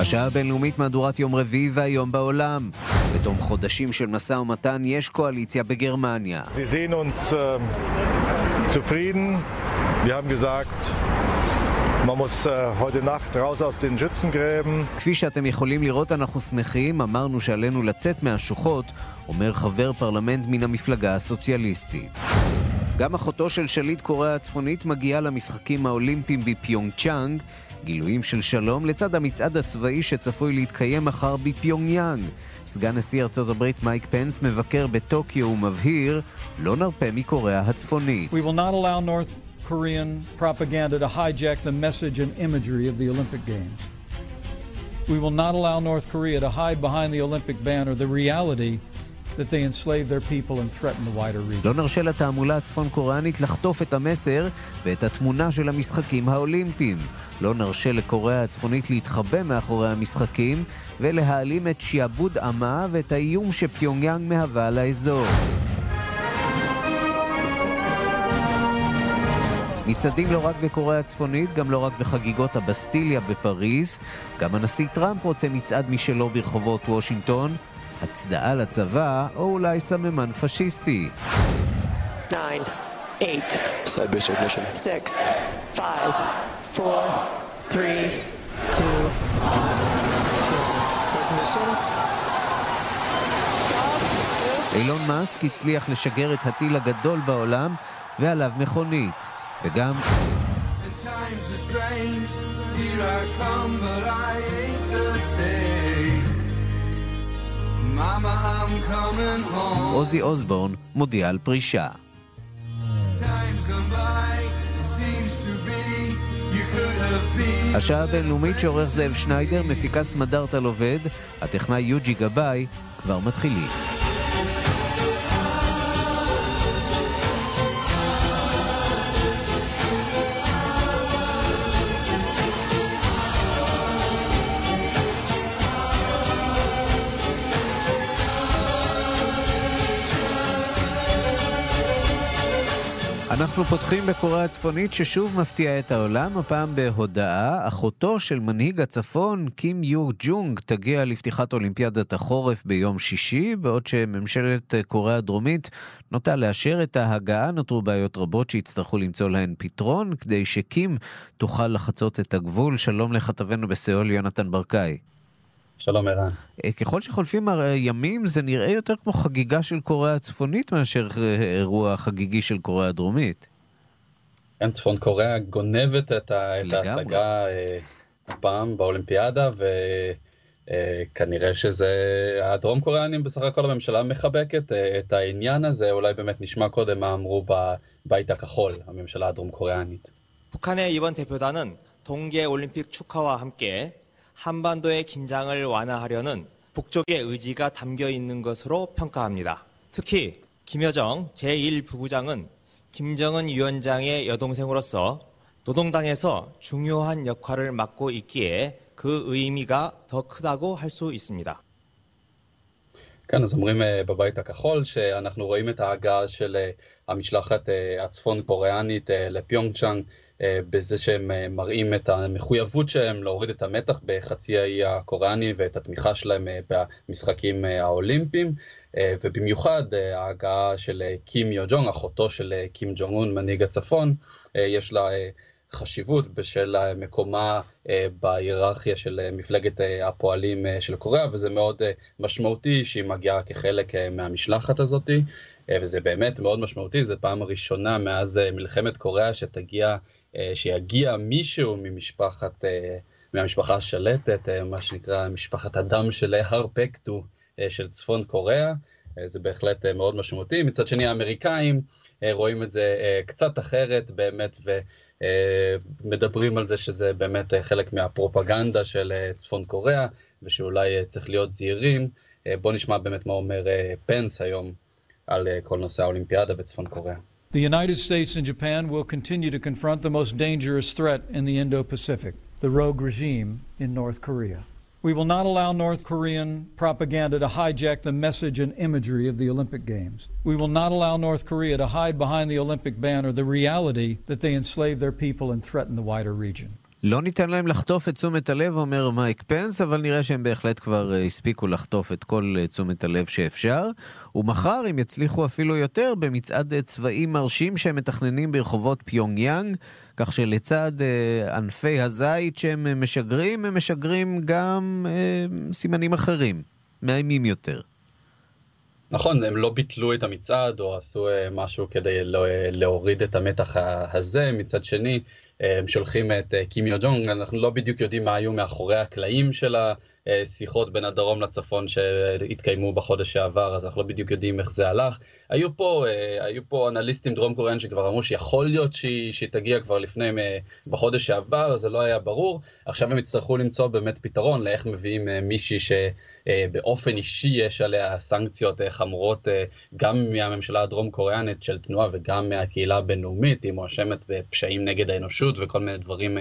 השעה הבינלאומית מהדורת יום רביעי והיום בעולם. בתום חודשים של משא ומתן יש קואליציה בגרמניה. Uns äh, zufrieden. Wir haben gesagt, man muss äh, heute Nacht raus aus den Schützengräben. כפי שאתם יכולים לראות, אנחנו שמחים, אמרנו שעלינו לצאת מהשוחות, אומר חבר פרלמנט מן המפלגה הסוציאליסטית. גם אחותו של שליט קוריאה הצפונית מגיעה למשחקים האולימפיים בפיונג צ'אנג, גילויים של שלום לצד המצעד הצבאי שצפוי להתקיים מחר בפיונג יאנג. סגן נשיא ארצות הברית מייק פנס מבקר בטוקיו ומבהיר, לא נרפה מקוריאה הצפונית. Korean propaganda to hijack the message and imagery of the Olympic Games. We will not allow North Korea to hide behind the Olympic banner the reality that they enslave their people and threaten the wider region. לא נרשה לתעמולה הצפון קוריאנית לחטוף את המסר ואת התמונה של המשחקים האולימפיים. לא נרשה לקוריאה הצפונית להתחבא מאחורי המשחקים ולהעלים את שעבוד עמה ואת האיום שפיונגיאנג מהווה על האזור. מצעדים לא רק בקוריאה הצפונית, גם לא רק בחגיגות הבסטיליה בפריז. גם הנשיא טראמפ רוצה מצעד משלו ברחובות וושינגטון. הצדעה לצבא, או אולי סממן פשיסטי. nine, eight, Side base ignition. six, five, four, three, two, Ignition. אילון מאסק הצליח לשגר את הטיל הגדול בעולם, ועליו מכונית. וגם The times are strange. Here I come, but I עוזי אוסבורן מודיע על פרישה. השעה הבינלאומית שעורך זאב שניידר, מפיקה סמדארטה עובד, הטכנאי יוג'י גבאי, כבר מתחילים. אנחנו פותחים בקוריאה הצפונית ששוב מפתיעה את העולם, הפעם בהודעה, אחותו של מנהיג הצפון, קים יו ג'ונג, תגיע לפתיחת אולימפיאדת החורף ביום שישי, בעוד שממשלת קוריאה הדרומית נוטה לאשר את ההגעה, נותרו בעיות רבות שיצטרכו למצוא להן פתרון, כדי שקים תוכל לחצות את הגבול. שלום לכתבנו בסיאול, יונתן ברקאי. שלום ערן. אה, ככל שחולפים הימים זה נראה יותר כמו חגיגה של קוריאה הצפונית מאשר אה, אירוע חגיגי של קוריאה הדרומית. כן, צפון קוריאה גונבת את, ה, את לגמרי. ההצגה אה, הפעם באולימפיאדה, וכנראה שזה, הדרום קוריאנים בסך הכל הממשלה מחבקת אה, את העניין הזה, אולי באמת נשמע קודם מה אמרו בבית הכחול, הממשלה הדרום קוריאנית. 북한의 이번 대표단은 동계 올림픽 축하와 함께 한반도의 긴장을 완화하려는 북쪽의 의지가 담겨 있는 것으로 평가합니다. 특히 김여정 제1부부장은 김정은 위원장의 여동생으로서 노동당에서 중요한 역할을 맡고 있기에 그 의미가 더 크다고 할 수 있습니다. כן, אז אומרים אה, בבית הכחול שאנחנו רואים את ההגעה של אה, המשלחת אה, הצפון קוריאנית לפיונג צ'אנג אה, בזה שהם מראים את המחויבות שלהם להוריד את המתח בחצי האי הקוריאני ואת התמיכה שלהם במשחקים האולימפיים. ובמיוחד ההגעה של קים יו ג'ונג, אחותו של קים ג'ונג און, מנהיג הצפון, יש לה חשיבות בשל אה, מקומה אה, בהיררכיה של אה, מפלגת הפועלים של קוריאה, וזה מאוד משמעותי שהיא מגיעה כחלק מהמשלחת הזאת, וזה באמת מאוד משמעותי, זו פעם הראשונה מאז מלחמת קוריאה שתגיע, שיגיע מישהו ממשפחת, מהמשפחה השלטת, מה שנקרא משפחת הדם של הרפקטו אה, של צפון קוריאה, אה, זה בהחלט מאוד משמעותי. מצד שני האמריקאים רואים את זה אה, קצת אחרת באמת, ומדברים על זה שזה באמת אה, חלק מהפרופגנדה של אה, צפון קוריאה, ושאולי אה, צריך להיות זהירים. אה, בואו נשמע באמת מה אומר אה, פנס היום על אה, כל נושא האולימפיאדה בצפון קוריאה. The United States and Japan will continue to confront the most dangerous threat in the Indo Pacific, the rogue regime in North Korea. We will not allow North Korean propaganda to hijack the message and imagery of the Olympic Games. We will not allow North Korea to hide behind the Olympic banner the reality that they enslave their people and threaten the wider region. לא ניתן להם לחטוף את תשומת הלב, אומר מייק פנס, אבל נראה שהם בהחלט כבר אה, הספיקו לחטוף את כל אה, תשומת הלב שאפשר. ומחר הם יצליחו אפילו יותר במצעד אה, צבאי מרשים שהם מתכננים ברחובות פיונג יאנג, כך שלצד ענפי הזית שהם משגרים, הם משגרים גם סימנים אחרים, מאיימים יותר. נכון, הם לא ביטלו את המצעד או עשו משהו כדי לא, להוריד את המתח הזה, מצד שני, שולחים את אה, קים יו ג'ונג, אנחנו לא בדיוק יודעים מה היו מאחורי הקלעים של השיחות בין הדרום לצפון שהתקיימו בחודש שעבר, אז אנחנו לא בדיוק יודעים איך זה הלך. היו פה, אה, היו פה אנליסטים דרום קוריאן שכבר אמרו שיכול להיות שהיא, שהיא תגיע כבר לפני, בחודש שעבר, זה לא היה ברור. עכשיו הם יצטרכו למצוא באמת פתרון לאיך מביאים אה, מישהי שבאופן אישי יש עליה סנקציות חמורות גם מהממשלה הדרום קוריאנית של תנועה וגם מהקהילה הבינלאומית, היא מואשמת בפשעים נגד האנושות וכל מיני דברים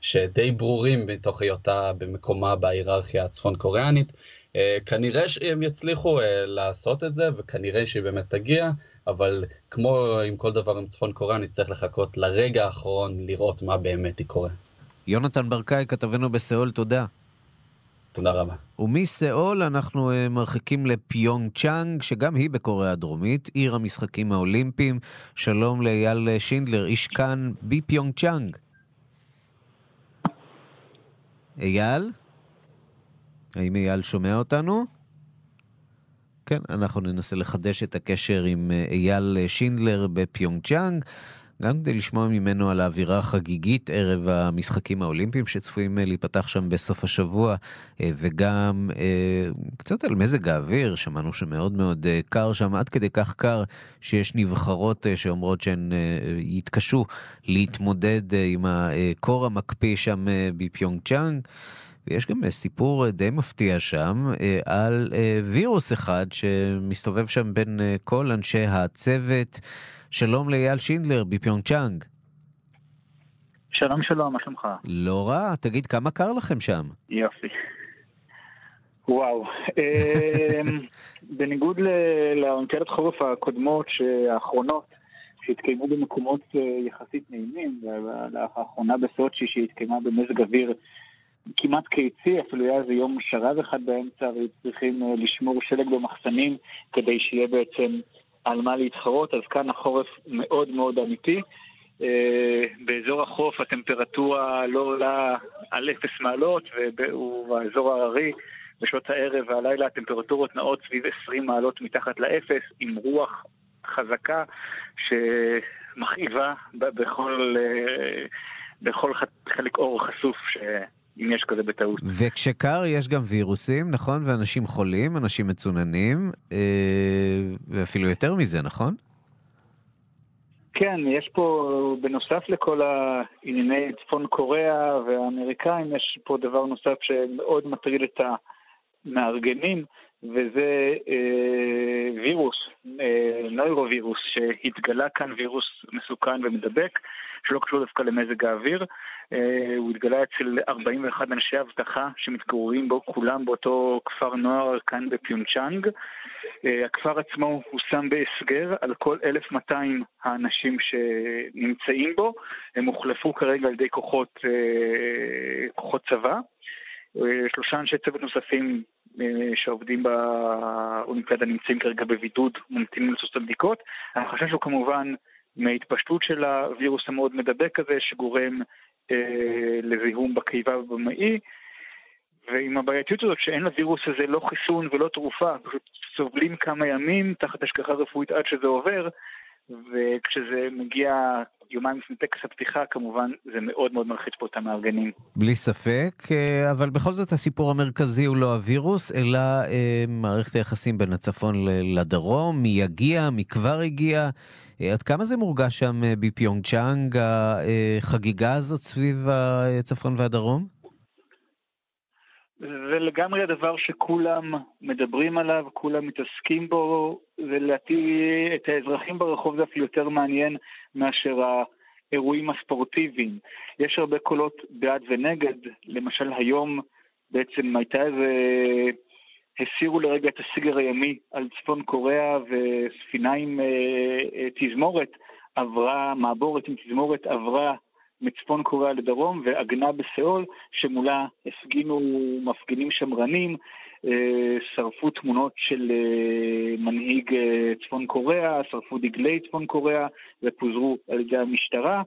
שדי ברורים מתוך היותה במקומה בהיררכיה הצפון קוריאנית. אה, כנראה שהם יצליחו אה, לעשות את זה, וכנראה שהיא באמת תגיע, אבל כמו עם כל דבר עם צפון קוריאה, נצטרך לחכות לרגע האחרון לראות מה באמת יקרה. יונתן ברקאי, כתבנו בסיאול, תודה. תודה רבה. ומסיאול אנחנו אה, מרחיקים לפיונג צ'אנג, שגם היא בקוריאה הדרומית, עיר המשחקים האולימפיים. שלום לאייל שינדלר, איש כאן בפיונג צ'אנג. אייל? האם אייל שומע אותנו? כן, אנחנו ננסה לחדש את הקשר עם אה, אייל שינדלר בפיונג צ'אנג. גם כדי לשמוע ממנו על האווירה החגיגית ערב המשחקים האולימפיים שצפויים אה, להיפתח שם בסוף השבוע, אה, וגם אה, קצת על מזג האוויר, שמענו שמאוד מאוד קר שם, עד כדי כך קר שיש נבחרות שאומרות שהן יתקשו להתמודד עם הקור המקפיא שם בפיונג צ'אנג. ויש גם סיפור די מפתיע שם על וירוס אחד שמסתובב שם בין כל אנשי הצוות. שלום לאייל שינדלר בפיונג צ'אנג. שלום שלום, מה שלומך? לא רע, תגיד כמה קר לכם שם. יופי. וואו. אמ, בניגוד לאולימפיאדת חורף הקודמות, האחרונות, שהתקיימו במקומות אה, יחסית נעימים, לאחרונה בסוצ'י שהתקיימה במזג אוויר כמעט קיצי, אפילו היה איזה יום שרב אחד באמצע, והיו צריכים אה, לשמור שלג במחסנים כדי שיהיה בעצם על מה להתחרות, אז כאן החורף מאוד מאוד אמיתי. אה, באזור החוף הטמפרטורה לא עולה על אפס מעלות, ובאזור ההררי בשעות הערב והלילה הטמפרטורות נעות סביב 20 מעלות מתחת לאפס, עם רוח חזקה שמכאיבה בכל, אה, בכל חלק אור חשוף ש... אם יש כזה בטעות. וכשקר יש גם וירוסים, נכון? ואנשים חולים, אנשים מצוננים, אה, ואפילו יותר מזה, נכון? כן, יש פה, בנוסף לכל הענייני צפון קוריאה והאמריקאים, יש פה דבר נוסף שמאוד מטריד את המארגנים, וזה אה, וירוס, אה, נוירו-וירוס, שהתגלה כאן וירוס מסוכן ומדבק, שלא קשור דווקא למזג האוויר. אה, הוא התגלה אצל 41 אנשי אבטחה שמתגוררים בו כולם באותו כפר נוער כאן בפיונצ'אנג. אה, הכפר עצמו הושם בהסגר על כל 1,200 האנשים שנמצאים בו. הם הוחלפו כרגע על ידי כוחות, אה, כוחות צבא. שלושה אנשי צוות נוספים שעובדים באולימפיאדה נמצאים כרגע בבידוד וממתינים לעשות את הבדיקות. החשש הוא כמובן מההתפשטות של הווירוס המאוד מדבק הזה שגורם אה, לזיהום בקיבה ובמעי, ועם הבעייתיות הזאת שאין לווירוס הזה לא חיסון ולא תרופה, פשוט סובלים כמה ימים תחת השגחה רפואית עד שזה עובר, וכשזה מגיע יומיים לפני טקס הפתיחה, כמובן, זה מאוד מאוד מלחיץ פה את המארגנים. בלי ספק, אה, אבל בכל זאת הסיפור המרכזי הוא לא הווירוס, אלא אה, מערכת היחסים בין הצפון לדרום, מי יגיע, מי כבר הגיע. אה, עד כמה זה מורגש שם בפיונג צ'אנג, החגיגה הזאת סביב הצפון והדרום? זה לגמרי הדבר שכולם מדברים עליו, כולם מתעסקים בו, ולדעתי את האזרחים ברחוב זה אפילו יותר מעניין מאשר האירועים הספורטיביים. יש הרבה קולות בעד ונגד, למשל היום בעצם הייתה איזה... הסירו לרגע את הסגר הימי על צפון קוריאה וספינה עם אה, אה, תזמורת עברה, מעבורת עם תזמורת עברה מצפון קוריאה לדרום ועגנה בסיאול, שמולה הפגינו מפגינים שמרנים, אה, שרפו תמונות של אה, מנהיג אה, צפון קוריאה, שרפו דגלי צפון קוריאה ופוזרו על ידי המשטרה.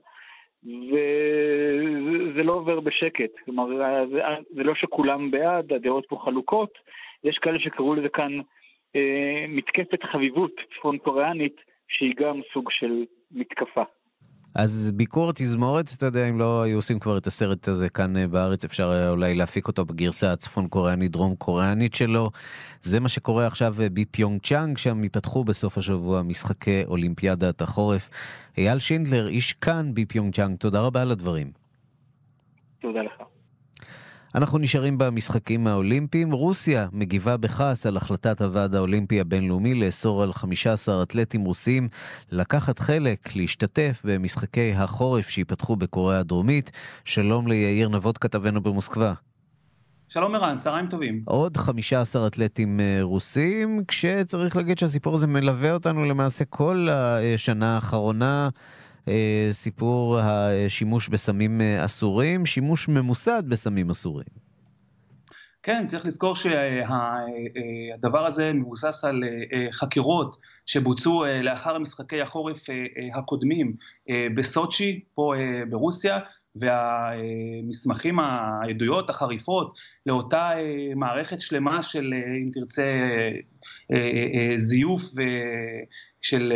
וזה לא עובר בשקט. כלומר, זה, זה לא שכולם בעד, הדעות פה חלוקות. יש כאלה שקראו לזה כאן אה, מתקפת חביבות צפון קוריאנית, שהיא גם סוג של מתקפה. אז ביקור התזמורת, אתה יודע, אם לא היו עושים כבר את הסרט הזה כאן אה, בארץ, אפשר היה אולי להפיק אותו בגרסה הצפון קוריאנית, דרום קוריאנית שלו. זה מה שקורה עכשיו אה, בפיונג צ'אנג, שם ייפתחו בסוף השבוע משחקי אולימפיאדת החורף. אייל שינדלר, איש כאן בפיונג צ'אנג, תודה רבה על הדברים. תודה לך. אנחנו נשארים במשחקים האולימפיים. רוסיה מגיבה בכעס על החלטת הוועד האולימפי הבינלאומי לאסור על 15 אתלטים רוסים לקחת חלק, להשתתף במשחקי החורף שייפתחו בקוריאה הדרומית. שלום ליאיר נבות כתבנו במוסקבה. שלום ערן, צהריים טובים. עוד 15 אתלטים אה, רוסים, כשצריך להגיד שהסיפור הזה מלווה אותנו למעשה כל השנה האחרונה. אה, סיפור השימוש בסמים אה, אסורים, שימוש ממוסד בסמים אסורים. כן, צריך לזכור שהדבר הזה מבוסס על חקירות שבוצעו לאחר משחקי החורף הקודמים בסוצ'י, פה ברוסיה, והמסמכים, העדויות החריפות לאותה מערכת שלמה של, אם תרצה, זיוף של,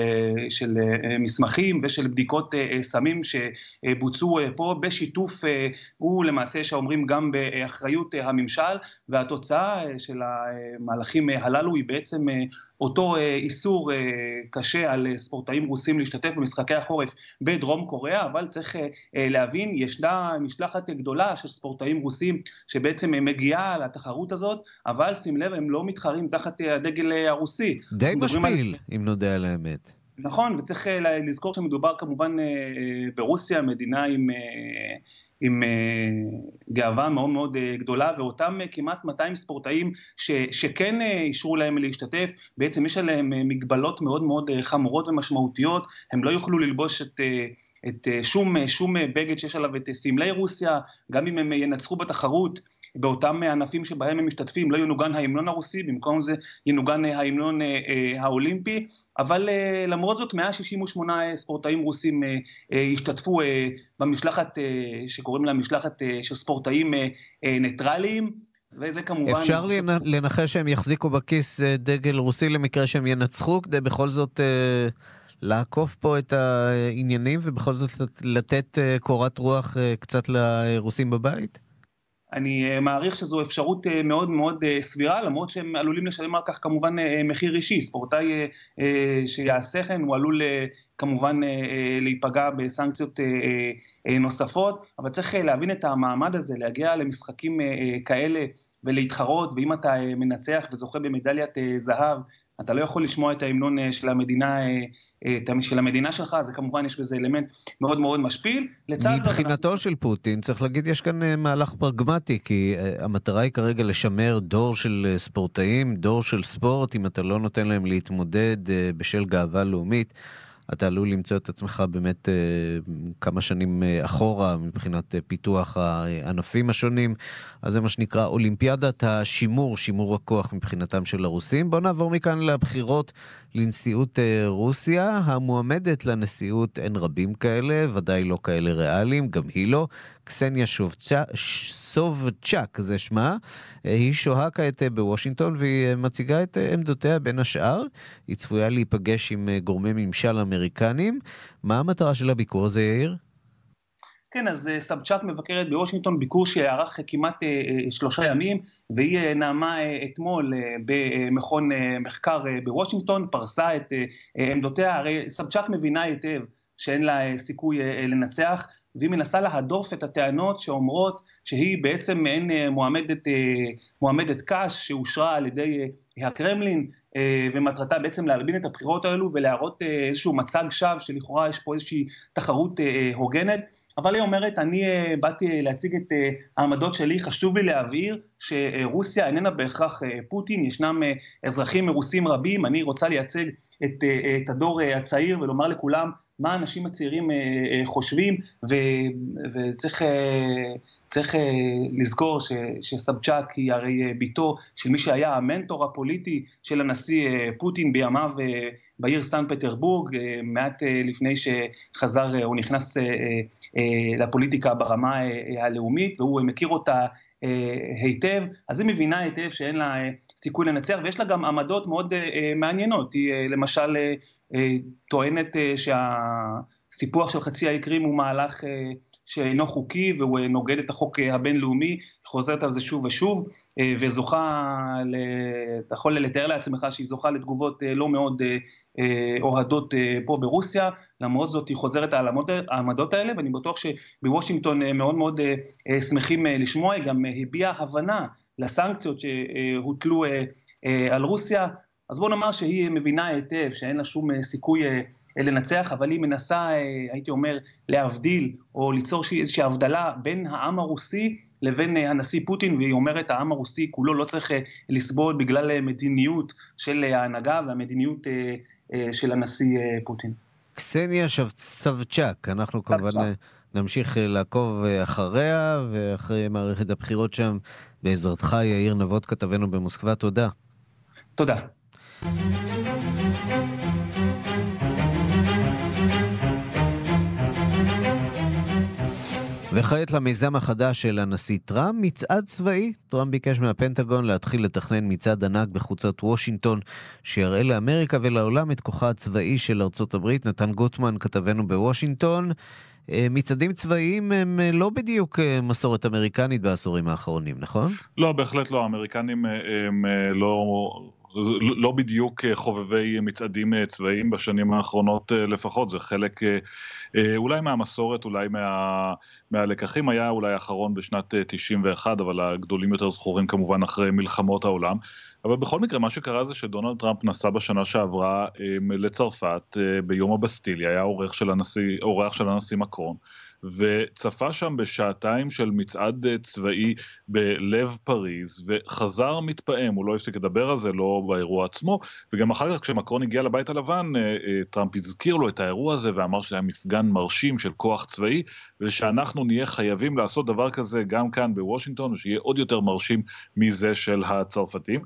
של מסמכים ושל בדיקות סמים שבוצעו פה בשיתוף, הוא למעשה שאומרים גם באחריות הממשל, והתוצאה של המהלכים הללו היא בעצם אותו איסור קשה על ספורטאים רוסים להשתתף במשחקי החורף בדרום קוריאה, אבל צריך להבין, ישנה משלחת גדולה של ספורטאים רוסים שבעצם מגיעה לתחרות הזאת, אבל שים לב, הם לא מתחרים תחת הדגל הרוסי. די משפיל, על... אם נודה על האמת. נכון, וצריך לזכור שמדובר כמובן ברוסיה, מדינה עם, עם גאווה מאוד מאוד גדולה, ואותם כמעט 200 ספורטאים ש, שכן אישרו להם להשתתף, בעצם יש עליהם מגבלות מאוד מאוד חמורות ומשמעותיות, הם לא יוכלו ללבוש את... את שום, שום בגד שיש עליו את סמלי רוסיה, גם אם הם ינצחו בתחרות, באותם ענפים שבהם הם משתתפים לא ינוגן ההמנון הרוסי, במקום זה ינוגן ההמנון האולימפי, אבל למרות זאת 168 ספורטאים רוסים השתתפו במשלחת שקוראים לה משלחת של ספורטאים ניטרליים. וזה כמובן... אפשר לנחש שהם יחזיקו בכיס דגל רוסי למקרה שהם ינצחו, כדי בכל זאת לעקוף פה את העניינים ובכל זאת לתת קורת רוח קצת לרוסים בבית? אני אה, מעריך שזו אפשרות אה, מאוד מאוד אה, סבירה, למרות שהם עלולים לשלם על כך כמובן מחיר אישי. ספורטאי שיעשה כן, הוא עלול כמובן להיפגע בסנקציות נוספות, אבל צריך להבין את המעמד הזה, להגיע למשחקים כאלה ולהתחרות, ואם אתה מנצח וזוכה במדליית זהב, אתה לא יכול לשמוע את ההמנון אה, של המדינה, אה, אה, של המדינה שלך, זה כמובן יש בזה אלמנט מאוד מאוד משפיל. מבחינתו זאת... של פוטין, צריך להגיד, יש כאן מהלך פרגמטי, כי המטרה היא כרגע לשמר דור של ספורטאים, דור של ספורט, אם אתה לא נותן להם להתמודד בשל גאווה לאומית. אתה עלול למצוא את עצמך באמת אה, כמה שנים אה, אחורה מבחינת אה, פיתוח הענפים השונים. אז זה מה שנקרא אולימפיאדת השימור, שימור הכוח מבחינתם של הרוסים. בואו נעבור מכאן לבחירות לנשיאות רוסיה. המועמדת לנשיאות אין רבים כאלה, ודאי לא כאלה ריאליים, גם היא לא. קסניה סובצ'ק, זה שמה. היא שוהה כעת בוושינגטון והיא מציגה את עמדותיה בין השאר. היא צפויה להיפגש עם גורמי ממשל אמריקנים. מה המטרה של הביקור הזה, יאיר? כן, אז סבצ'ק מבקרת בוושינגטון ביקור שיארך כמעט שלושה ימים, והיא נעמה אתמול במכון מחקר בוושינגטון, פרסה את עמדותיה, הרי סבצ'ק מבינה היטב שאין לה סיכוי לנצח, והיא מנסה להדוף את הטענות שאומרות שהיא בעצם מעין אה, מועמדת, אה, מועמדת קש שאושרה על ידי אה, הקרמלין, ומטרתה בעצם להלבין את הבחירות האלו ולהראות איזשהו מצג שווא שלכאורה יש פה איזושהי תחרות הוגנת. אבל היא אומרת, אני באתי להציג את העמדות שלי, חשוב לי להבהיר שרוסיה איננה בהכרח פוטין, ישנם אזרחים רוסים רבים, אני רוצה לייצג את, את הדור הצעיר ולומר לכולם מה האנשים הצעירים חושבים, ו, וצריך צריך לזכור ש, שסבצ'אק היא הרי בתו של מי שהיה המנטור הפוליטי של הנשיא פוטין בימיו בעיר סן פטרבורג, מעט לפני שחזר, הוא נכנס לפוליטיקה ברמה הלאומית, והוא מכיר אותה היטב, אז היא מבינה היטב שאין לה סיכוי לנצח, ויש לה גם עמדות מאוד מעניינות. היא למשל טוענת שהסיפוח של חצי האי קרים הוא מהלך שאינו חוקי והוא נוגד את החוק הבינלאומי, חוזרת על זה שוב ושוב, וזוכה, אתה יכול לתאר לעצמך שהיא זוכה לתגובות לא מאוד אוהדות פה ברוסיה, למרות זאת היא חוזרת על העמדות האלה, ואני בטוח שבוושינגטון מאוד מאוד שמחים לשמוע, היא גם הביעה הבנה לסנקציות שהוטלו על רוסיה, אז בוא נאמר שהיא מבינה היטב שאין לה שום סיכוי לנצח, אבל היא מנסה, הייתי אומר, להבדיל או ליצור איזושהי הבדלה בין העם הרוסי לבין הנשיא פוטין, והיא אומרת העם הרוסי כולו לא צריך לסבול בגלל מדיניות של ההנהגה והמדיניות של הנשיא פוטין. קסניה סבצ'אק, אנחנו כמובן נמשיך לעקוב אחריה ואחרי מערכת הבחירות שם בעזרתך, יאיר נבות, כתבנו במוסקבה. תודה. תודה. וכעת למיזם החדש של הנשיא טראמפ, מצעד צבאי. טראמפ ביקש מהפנטגון להתחיל לתכנן מצעד ענק בחוצות וושינגטון, שיראה לאמריקה ולעולם את כוחה הצבאי של ארצות הברית. נתן גוטמן, כתבנו בוושינגטון. מצעדים צבאיים הם לא בדיוק מסורת אמריקנית בעשורים האחרונים, נכון? לא, בהחלט לא. האמריקנים הם לא... לא בדיוק חובבי מצעדים צבאיים בשנים האחרונות לפחות, זה חלק אולי מהמסורת, אולי מה, מהלקחים, היה אולי האחרון בשנת 91, אבל הגדולים יותר זכורים כמובן אחרי מלחמות העולם. אבל בכל מקרה, מה שקרה זה שדונלד טראמפ נסע בשנה שעברה לצרפת ביום הבסטיליה, היה אורח של הנשיא, אורח של הנשיא מקרון. וצפה שם בשעתיים של מצעד צבאי בלב פריז, וחזר מתפעם, הוא לא הפסיק לדבר על זה, לא באירוע עצמו, וגם אחר כך כשמקרון הגיע לבית הלבן, טראמפ הזכיר לו את האירוע הזה ואמר שזה היה מפגן מרשים של כוח צבאי, ושאנחנו נהיה חייבים לעשות דבר כזה גם כאן בוושינגטון, ושיהיה עוד יותר מרשים מזה של הצרפתים.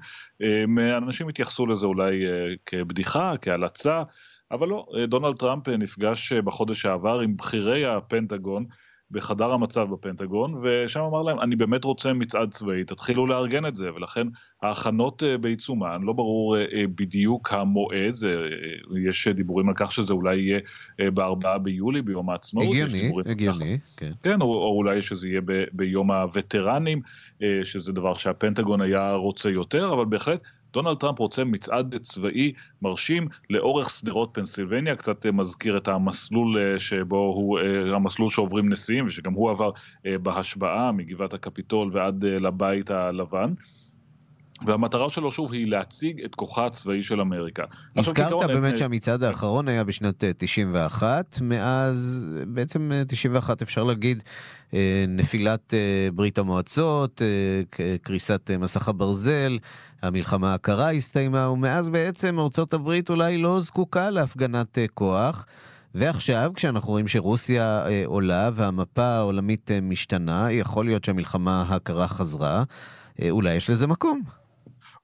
אנשים התייחסו לזה אולי כבדיחה, כהלצה. אבל לא, דונלד טראמפ נפגש בחודש שעבר עם בכירי הפנטגון בחדר המצב בפנטגון, ושם אמר להם, אני באמת רוצה מצעד צבאי, תתחילו לארגן את זה, ולכן ההכנות בעיצומן, לא ברור בדיוק המועד, זה, יש דיבורים על כך שזה אולי יהיה בארבעה ביולי, ביום העצמאות. הגיוני, הגיוני, כן. כן, או, או אולי שזה יהיה ב, ביום הווטרנים, שזה דבר שהפנטגון היה רוצה יותר, אבל בהחלט דונלד טראמפ רוצה מצעד צבאי מרשים לאורך שדרות פנסילבניה, קצת מזכיר את המסלול שבו הוא, המסלול שעוברים נשיאים, ושגם הוא עבר בהשבעה מגבעת הקפיטול ועד לבית הלבן. והמטרה שלו שוב היא להציג את כוחה הצבאי של אמריקה. הזכרת באמת שהמצעד האחרון היה בשנת 91, מאז בעצם 91 אפשר להגיד נפילת ברית המועצות, קריסת מסך הברזל, המלחמה הקרה הסתיימה, ומאז בעצם ארצות הברית אולי לא זקוקה להפגנת כוח. ועכשיו, כשאנחנו רואים שרוסיה עולה והמפה העולמית משתנה, יכול להיות שהמלחמה הקרה חזרה, אולי יש לזה מקום.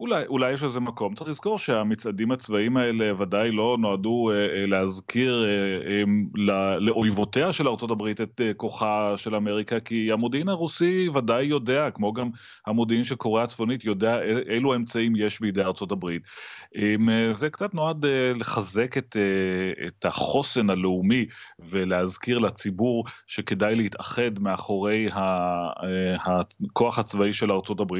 אולי, אולי יש לזה מקום. צריך לזכור שהמצעדים הצבאיים האלה ודאי לא נועדו אה, להזכיר אה, אה, לאויבותיה של ארה"ב את אה, כוחה של אמריקה, כי המודיעין הרוסי ודאי יודע, כמו גם המודיעין של קוריאה הצפונית, יודע אילו אמצעים יש בידי ארה"ב. אה, זה קצת נועד אה, לחזק את, אה, את החוסן הלאומי ולהזכיר לציבור שכדאי להתאחד מאחורי הכוח הצבאי של ארה"ב.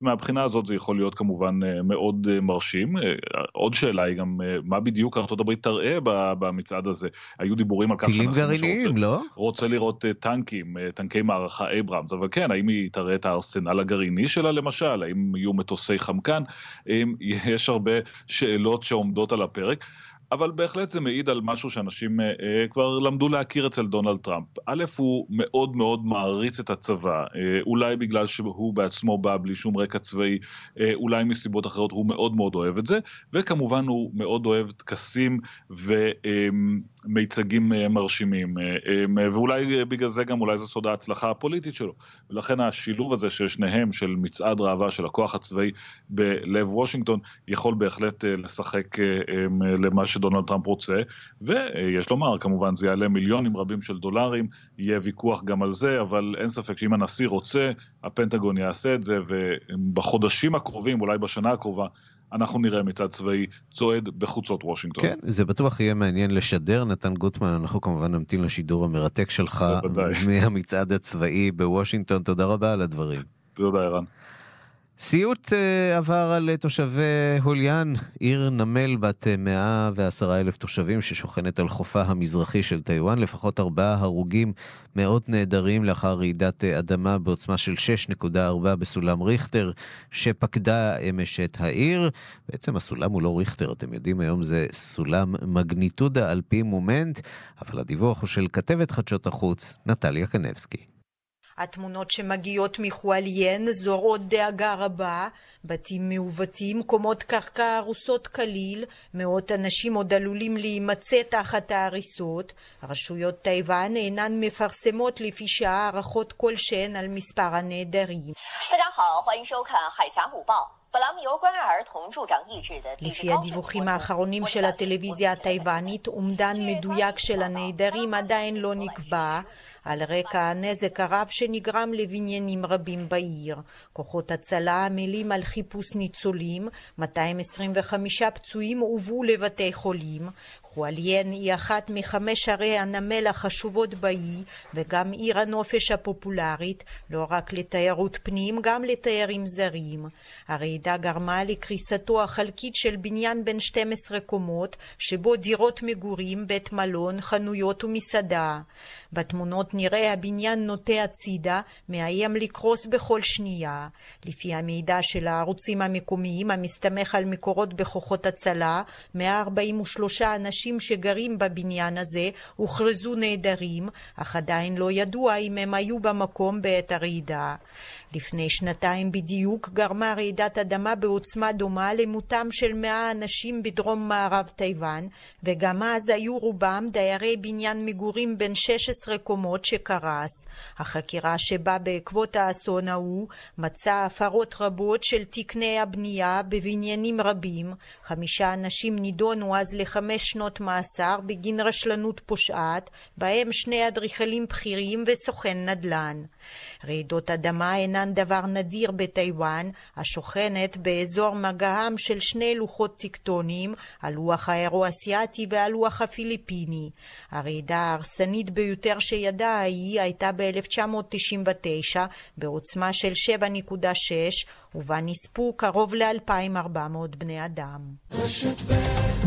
מהבחינה הזאת זה יכול להיות כמובן מאוד מרשים. עוד שאלה היא גם, מה בדיוק ארה"ב תראה במצעד הזה? היו דיבורים על כך... טילים גרעיניים, לא? רוצה לראות טנקים, טנקי מערכה אייברמס, אבל כן, האם היא תראה את הארסנל הגרעיני שלה למשל? האם יהיו מטוסי חמקן? יש הרבה שאלות שעומדות על הפרק. אבל בהחלט זה מעיד על משהו שאנשים אה, אה, כבר למדו להכיר אצל דונלד טראמפ. א', הוא מאוד מאוד מעריץ את הצבא, אה, אולי בגלל שהוא בעצמו בא בלי שום רקע צבאי, אה, אולי מסיבות אחרות הוא מאוד מאוד אוהב את זה, וכמובן הוא מאוד אוהב טקסים ומיצגים אה, מרשימים, אה, אה, ואולי בגלל זה גם אולי זה סוד ההצלחה הפוליטית שלו. ולכן השילוב הזה של שניהם, של מצעד ראווה של הכוח הצבאי בלב וושינגטון, יכול בהחלט אה, לשחק אה, אה, למה שדונלד טראמפ רוצה, ויש לומר, כמובן זה יעלה מיליונים רבים של דולרים, יהיה ויכוח גם על זה, אבל אין ספק שאם הנשיא רוצה, הפנטגון יעשה את זה, ובחודשים הקרובים, אולי בשנה הקרובה, אנחנו נראה מצד צבאי צועד בחוצות וושינגטון. כן, זה בטוח יהיה מעניין לשדר, נתן גוטמן, אנחנו כמובן נמתין לשידור המרתק שלך בוודאי. מהמצעד הצבאי בוושינגטון, תודה רבה על הדברים. תודה, ערן. סיוט uh, עבר על uh, תושבי הוליאן, עיר נמל בת uh, 110 אלף תושבים ששוכנת על חופה המזרחי של טיוואן, לפחות ארבעה הרוגים, מאות נעדרים לאחר רעידת אדמה בעוצמה של 6.4 בסולם ריכטר, שפקדה אמש את העיר. בעצם הסולם הוא לא ריכטר, אתם יודעים, היום זה סולם מגניטודה על פי מומנט, אבל הדיווח הוא של כתבת חדשות החוץ, נטליה קנבסקי. התמונות שמגיעות מחואליין זורות דאגה רבה, בתים מעוותים, קומות קרקע הרוסות כליל, מאות אנשים עוד עלולים להימצא תחת ההריסות. רשויות טייוואן אינן מפרסמות לפי שעה הערכות כלשהן על מספר הנעדרים. לפי הדיווחים האחרונים של הטלוויזיה הטייוואנית, אומדן מדויק של הנעדרים עדיין לא נקבע. על רקע הנזק הרב שנגרם לבניינים רבים בעיר. כוחות הצלה עמלים על חיפוש ניצולים, 225 פצועים הובאו לבתי חולים. חואליין היא אחת מחמש ערי הנמל החשובות באי וגם עיר הנופש הפופולרית, לא רק לתיירות פנים, גם לתיירים זרים. הרעידה גרמה לקריסתו החלקית של בניין בן 12 קומות, שבו דירות מגורים, בית מלון, חנויות ומסעדה. בתמונות נראה הבניין נוטה הצידה, מאיים לקרוס בכל שנייה. לפי המידע של הערוצים המקומיים, המסתמך על מקורות בכוחות הצלה, 143 אנשים שגרים בבניין הזה הוכרזו נעדרים, אך עדיין לא ידוע אם הם היו במקום בעת הרעידה. לפני שנתיים בדיוק גרמה רעידת אדמה בעוצמה דומה למותם של מאה אנשים בדרום מערב תיוואן, וגם אז היו רובם דיירי בניין מגורים בן 16 קומות שקרס. החקירה שבאה בעקבות האסון ההוא מצאה הפרות רבות של תקני הבנייה בבניינים רבים. חמישה אנשים נידונו אז לחמש שנות מאסר בגין רשלנות פושעת, בהם שני אדריכלים בכירים וסוכן נדל"ן. רעידות אדמה אינן דבר נדיר בטיוואן, השוכנת באזור מגעם של שני לוחות טקטוניים, הלוח האירו-אסיאתי והלוח הפיליפיני. הרעידה ההרסנית ביותר שידע ההיא הייתה ב-1999 בעוצמה של 7.6 ובה נספו קרוב ל-2,400 בני אדם.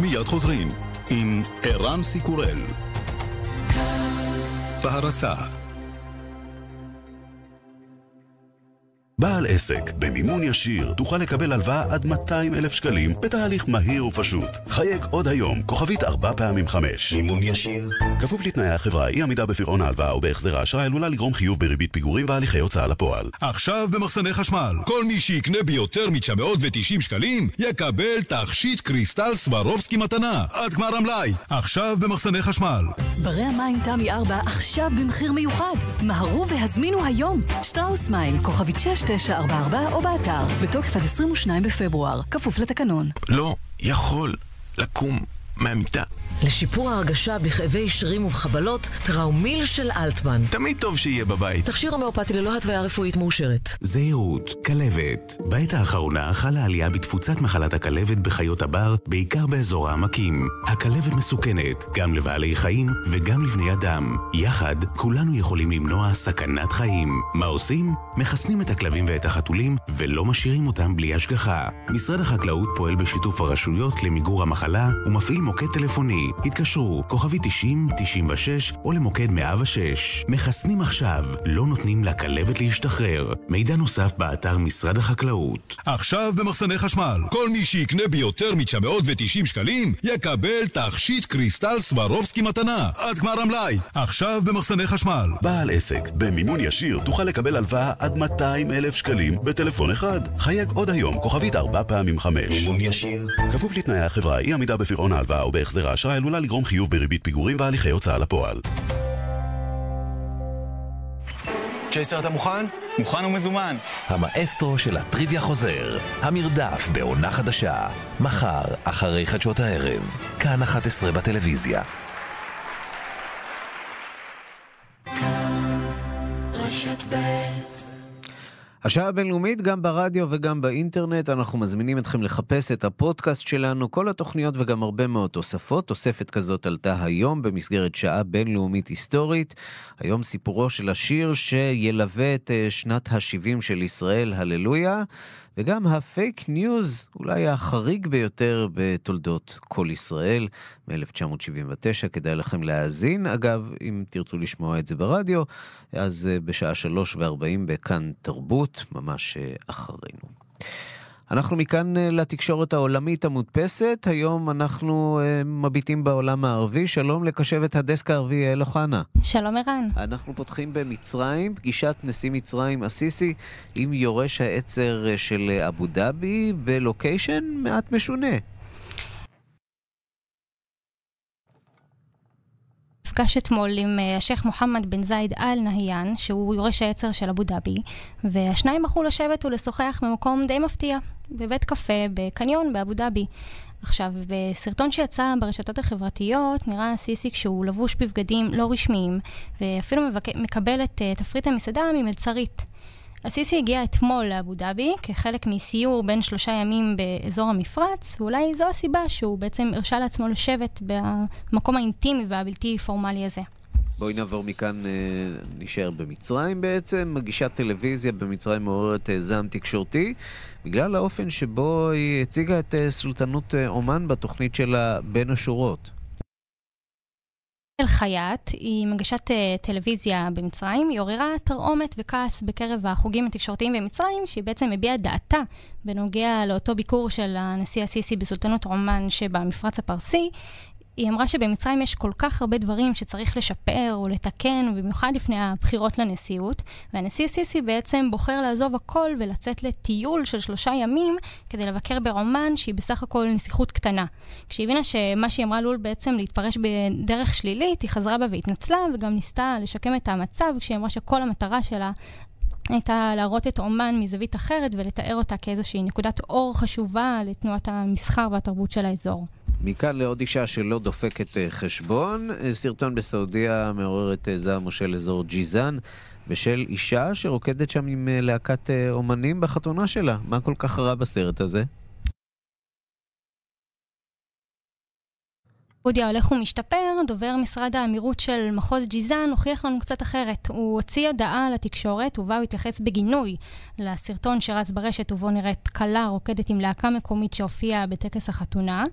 מיד חוזרים עם ערן סיקורל. בהרצה בעל עסק, במימון ישיר, תוכל לקבל הלוואה עד 200 אלף שקלים בתהליך מהיר ופשוט. חייג עוד היום, כוכבית 4 פעמים 5. מימון ישיר. כפוף לתנאי החברה, אי עמידה בפירעון ההלוואה או בהחזר האשראי עלולה לגרום חיוב בריבית פיגורים והליכי הוצאה לפועל. עכשיו במחסני חשמל, כל מי שיקנה ביותר מ-990 שקלים, יקבל תכשיט קריסטל סברובסקי מתנה. עד גמר המלאי, עכשיו במחסני חשמל. ברי המים תמי 4 עכשיו במחיר מיוחד. מהרו והזמינו היום. שטראוס מים, כוכבית 6 944 או באתר, בתוקף עד 22 בפברואר, כפוף לתקנון. לא יכול לקום מהמיטה. לשיפור ההרגשה בכאבי שרירים ובחבלות, טראומיל של אלטמן. תמיד טוב שיהיה בבית. תכשיר הומאופתי ללא התוויה רפואית מאושרת. זהירות, כלבת. בעת האחרונה חלה עלייה בתפוצת מחלת הכלבת בחיות הבר, בעיקר באזור העמקים. הכלבת מסוכנת, גם לבעלי חיים וגם לבני אדם. יחד, כולנו יכולים למנוע סכנת חיים. מה עושים? מחסנים את הכלבים ואת החתולים, ולא משאירים אותם בלי השגחה. משרד החקלאות פועל בשיתוף הרשויות למיגור המחלה, ומפעיל מוקד טלפוני התקשרו, כוכבי 90, 96 או למוקד 106. מחסנים עכשיו, לא נותנים לכלבת להשתחרר. מידע נוסף באתר משרד החקלאות. עכשיו במחסני חשמל, כל מי שיקנה ביותר מ-990 שקלים, יקבל תכשיט קריסטל סברובסקי מתנה. עד גמר המלאי, עכשיו במחסני חשמל. בעל עסק, במימון ישיר תוכל לקבל הלוואה עד 200 אלף שקלים בטלפון אחד. חייג עוד היום, כוכבית 4 פעמים 5. מימון ישיר. כפוף לתנאי החברה, אי עמידה בפירעון ההלוואה או בהחזר האשראי עלולה לגרום חיוב בריבית פיגורים והליכי הוצאה לפועל. צ'ייסר, אתה מוכן? מוכן ומזומן. המאסטרו של הטריוויה חוזר. המרדף בעונה חדשה. מחר, אחרי חדשות הערב. כאן 11 בטלוויזיה. השעה הבינלאומית גם ברדיו וגם באינטרנט, אנחנו מזמינים אתכם לחפש את הפודקאסט שלנו, כל התוכניות וגם הרבה מאוד תוספות. תוספת כזאת עלתה היום במסגרת שעה בינלאומית היסטורית. היום סיפורו של השיר שילווה את אה, שנת ה-70 של ישראל, הללויה, וגם הפייק ניוז, אולי החריג ביותר בתולדות קול ישראל, מ-1979, כדאי לכם להאזין. אגב, אם תרצו לשמוע את זה ברדיו, אז אה, בשעה שלוש וארבעים בכאן תרבות, ממש אה, אחרינו. אנחנו מכאן אה, לתקשורת העולמית המודפסת, היום אנחנו אה, מביטים בעולם הערבי. שלום לקשבת הדסק הערבי יעל אוחנה. שלום ערן. אנחנו פותחים במצרים, פגישת נשיא מצרים א-סיסי עם יורש העצר של אבו דאבי בלוקיישן מעט משונה. נפגש אתמול עם השייח' מוחמד בן זייד אל נהיאן, שהוא יורש העצר של אבו דאבי, והשניים בחרו לשבת ולשוחח במקום די מפתיע, בבית קפה בקניון באבו דאבי. עכשיו, בסרטון שיצא ברשתות החברתיות, נראה סיסי כשהוא לבוש בבגדים לא רשמיים, ואפילו מבק... מקבל את uh, תפריט המסעדה ממלצרית. הסיסי הגיע אתמול לאבו דאבי כחלק מסיור בין שלושה ימים באזור המפרץ, ואולי זו הסיבה שהוא בעצם הרשה לעצמו לשבת במקום האינטימי והבלתי פורמלי הזה. בואי נעבור מכאן, נשאר במצרים בעצם. מגישת טלוויזיה במצרים מעוררת זעם תקשורתי, בגלל האופן שבו היא הציגה את סולטנות אומן בתוכנית שלה בין השורות. אל-חייאת היא מגשת טלוויזיה במצרים, היא עוררה תרעומת וכעס בקרב החוגים התקשורתיים במצרים, שהיא בעצם הביעה דעתה בנוגע לאותו ביקור של הנשיא א-סיסי בסולטנות עומאן שבמפרץ הפרסי. היא אמרה שבמצרים יש כל כך הרבה דברים שצריך לשפר או לתקן, במיוחד לפני הבחירות לנשיאות, והנשיא סיסי בעצם בוחר לעזוב הכל ולצאת לטיול של שלושה ימים כדי לבקר בעומאן, שהיא בסך הכל נסיכות קטנה. כשהיא הבינה שמה שהיא אמרה עלול בעצם להתפרש בדרך שלילית, היא חזרה בה והתנצלה, וגם ניסתה לשקם את המצב, כשהיא אמרה שכל המטרה שלה הייתה להראות את אומן מזווית אחרת ולתאר אותה כאיזושהי נקודת אור חשובה לתנועת המסחר והתרבות של האזור. מכאן לעוד אישה שלא דופקת חשבון, סרטון בסעודיה מעורר את זעם מושל אזור ג'יזן בשל אישה שרוקדת שם עם להקת אומנים בחתונה שלה. מה כל כך רע בסרט הזה? סעודיה הולך ומשתפר, דובר משרד האמירות של מחוז ג'יזן הוכיח לנו קצת אחרת. הוא הוציא הודעה לתקשורת ובה הוא התייחס בגינוי לסרטון שרץ ברשת ובו נראית כלה רוקדת עם להקה מקומית שהופיעה בטקס החתונה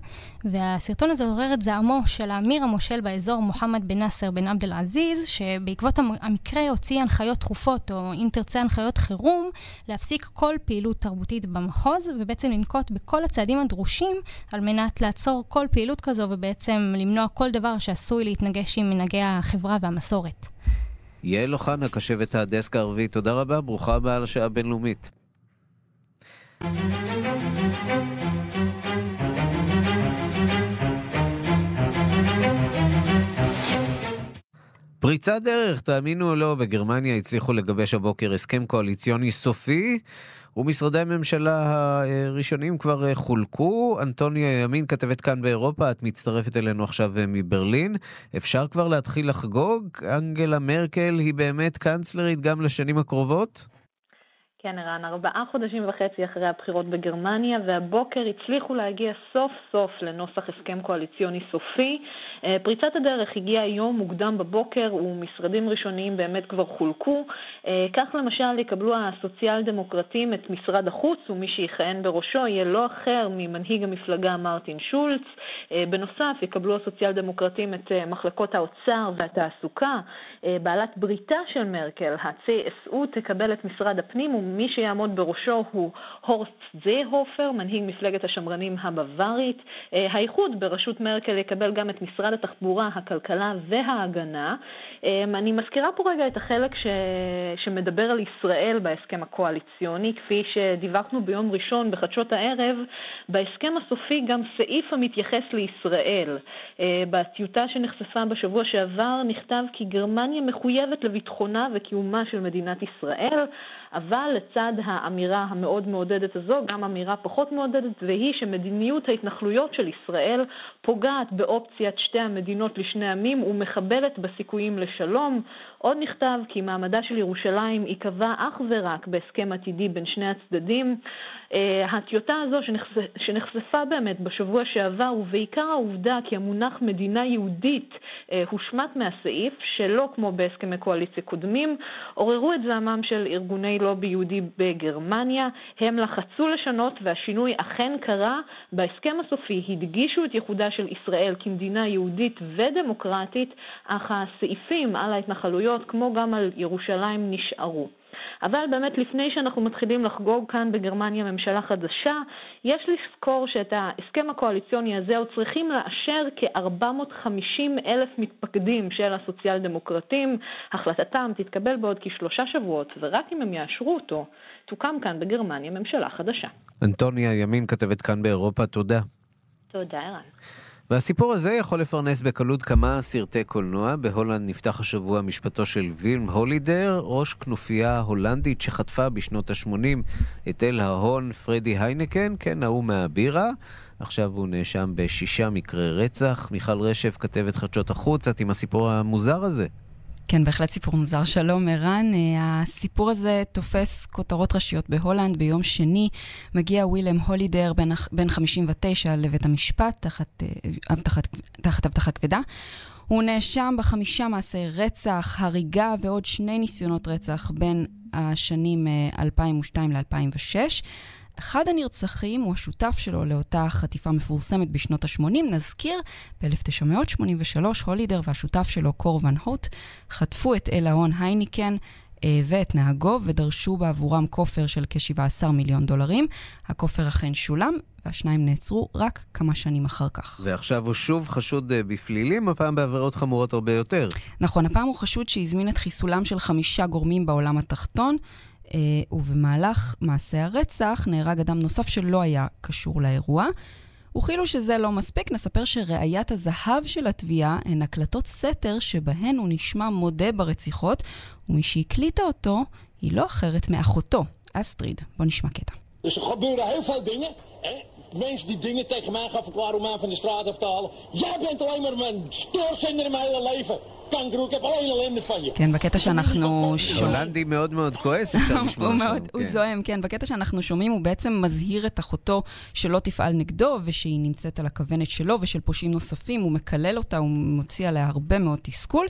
והסרטון הזה עורר את זעמו של האמיר המושל באזור מוחמד בן נאסר בן עבד אל-עזיז שבעקבות המקרה הוציא הנחיות דחופות או אם תרצה הנחיות חירום להפסיק כל פעילות תרבותית במחוז ובעצם לנקוט בכל הצעדים הדרושים על מנת לעצור כל פעילות כזו ובעצם למנוע כל דבר שעשוי להתנגש עם מנהגי החברה והמסורת. יעל אוחנה, קשבת הדסק הערבי, תודה רבה, ברוכה הבאה לשעה הבינלאומית. פריצת דרך, תאמינו או לא, בגרמניה הצליחו לגבש הבוקר הסכם קואליציוני סופי, ומשרדי הממשלה הראשונים כבר חולקו. אנטוניה ימין, כתבת כאן באירופה, את מצטרפת אלינו עכשיו מברלין. אפשר כבר להתחיל לחגוג? אנגלה מרקל היא באמת קאנצלרית גם לשנים הקרובות? כן, ערן, ארבעה חודשים וחצי אחרי הבחירות בגרמניה, והבוקר הצליחו להגיע סוף סוף לנוסח הסכם קואליציוני סופי. פריצת הדרך הגיעה היום מוקדם בבוקר ומשרדים ראשוניים באמת כבר חולקו. כך למשל יקבלו הסוציאל דמוקרטים את משרד החוץ ומי שיכהן בראשו יהיה לא אחר ממנהיג המפלגה מרטין שולץ. בנוסף יקבלו הסוציאל דמוקרטים את מחלקות האוצר והתעסוקה. בעלת בריתה של מרקל, ה-CSU, תקבל את משרד הפנים ומי שיעמוד בראשו הוא הורסט זייהופר, מנהיג מפלגת השמרנים הבווארית. האיחוד בראשות מרקל יקבל גם את משרד התחבורה, הכלכלה וההגנה. אני מזכירה פה רגע את החלק ש... שמדבר על ישראל בהסכם הקואליציוני, כפי שדיווחנו ביום ראשון בחדשות הערב, בהסכם הסופי גם סעיף המתייחס לישראל. בטיוטה שנחשפה בשבוע שעבר נכתב כי גרמניה מחויבת לביטחונה וקיומה של מדינת ישראל, אבל לצד האמירה המאוד מעודדת הזו, גם אמירה פחות מעודדת, והיא שמדיניות ההתנחלויות של ישראל פוגעת באופציית שתי המדינות לשני עמים ומחבלת בסיכויים לשלום. עוד נכתב כי מעמדה של ירושלים ייקבע אך ורק בהסכם עתידי בין שני הצדדים. הטיוטה הזו שנחשפה באמת בשבוע שעבר, ובעיקר העובדה כי המונח מדינה יהודית הושמט מהסעיף, שלא כמו בהסכמי קואליציה קודמים, עוררו את זעמם של ארגוני לובי יהודי בגרמניה. הם לחצו לשנות והשינוי אכן קרה. בהסכם הסופי הדגישו את ייחודה של ישראל כמדינה יהודית ודמוקרטית, אך הסעיפים על ההתנחלויות, כמו גם על ירושלים, נשארו. אבל באמת לפני שאנחנו מתחילים לחגוג כאן בגרמניה ממשלה חדשה, יש לזכור שאת ההסכם הקואליציוני הזה עוד צריכים לאשר כ-450 אלף מתפקדים של הסוציאל דמוקרטים. החלטתם תתקבל בעוד כשלושה שבועות, ורק אם הם יאשרו אותו, תוקם כאן בגרמניה ממשלה חדשה. אנטוניה ימין כתבת כאן באירופה, תודה. תודה, ערן. והסיפור הזה יכול לפרנס בקלות כמה סרטי קולנוע. בהולנד נפתח השבוע משפטו של וילם הולידר, ראש כנופיה הולנדית שחטפה בשנות ה-80 את אל ההון פרדי היינקן, כן, ההוא מהבירה. עכשיו הוא נאשם בשישה מקרי רצח. מיכל רשף, כתבת חדשות החוץ, את עם הסיפור המוזר הזה. כן, בהחלט סיפור מוזר. שלום, ערן. הסיפור הזה תופס כותרות ראשיות בהולנד. ביום שני מגיע ווילם הולידר, בן, בן 59, לבית המשפט, תחת, תחת, תחת אבטחה כבדה. הוא נאשם בחמישה מעשי רצח, הריגה ועוד שני ניסיונות רצח בין השנים 2002 ל-2006. אחד הנרצחים הוא השותף שלו לאותה חטיפה מפורסמת בשנות ה-80. נזכיר, ב-1983 הולידר והשותף שלו קורבן הוט חטפו את אל ההון הייניקן אה, ואת נהגו ודרשו בעבורם כופר של כ-17 מיליון דולרים. הכופר אכן שולם, והשניים נעצרו רק כמה שנים אחר כך. ועכשיו הוא שוב חשוד בפלילים, הפעם בעבירות חמורות הרבה יותר. נכון, הפעם הוא חשוד שהזמין את חיסולם של חמישה גורמים בעולם התחתון. Uh, ובמהלך מעשה הרצח נהרג אדם נוסף שלא היה קשור לאירוע. וכאילו שזה לא מספיק, נספר שראיית הזהב של התביעה הן הקלטות סתר שבהן הוא נשמע מודה ברציחות, ומי שהקליטה אותו היא לא אחרת מאחותו, אסטריד. בוא נשמע קטע. Er? Mensen die dingen tegen mij gaan verklaren om mij van de straat af te halen. Jij bent alleen maar mijn stoorzender in mijn hele leven. כן, בקטע שאנחנו שומעים... הולנדי מאוד מאוד כועס, אפשר לשמוע שם. הוא זועם, כן. בקטע שאנחנו שומעים, הוא בעצם מזהיר את אחותו שלא תפעל נגדו, ושהיא נמצאת על הכוונת שלו ושל פושעים נוספים. הוא מקלל אותה, הוא מוציא עליה הרבה מאוד תסכול.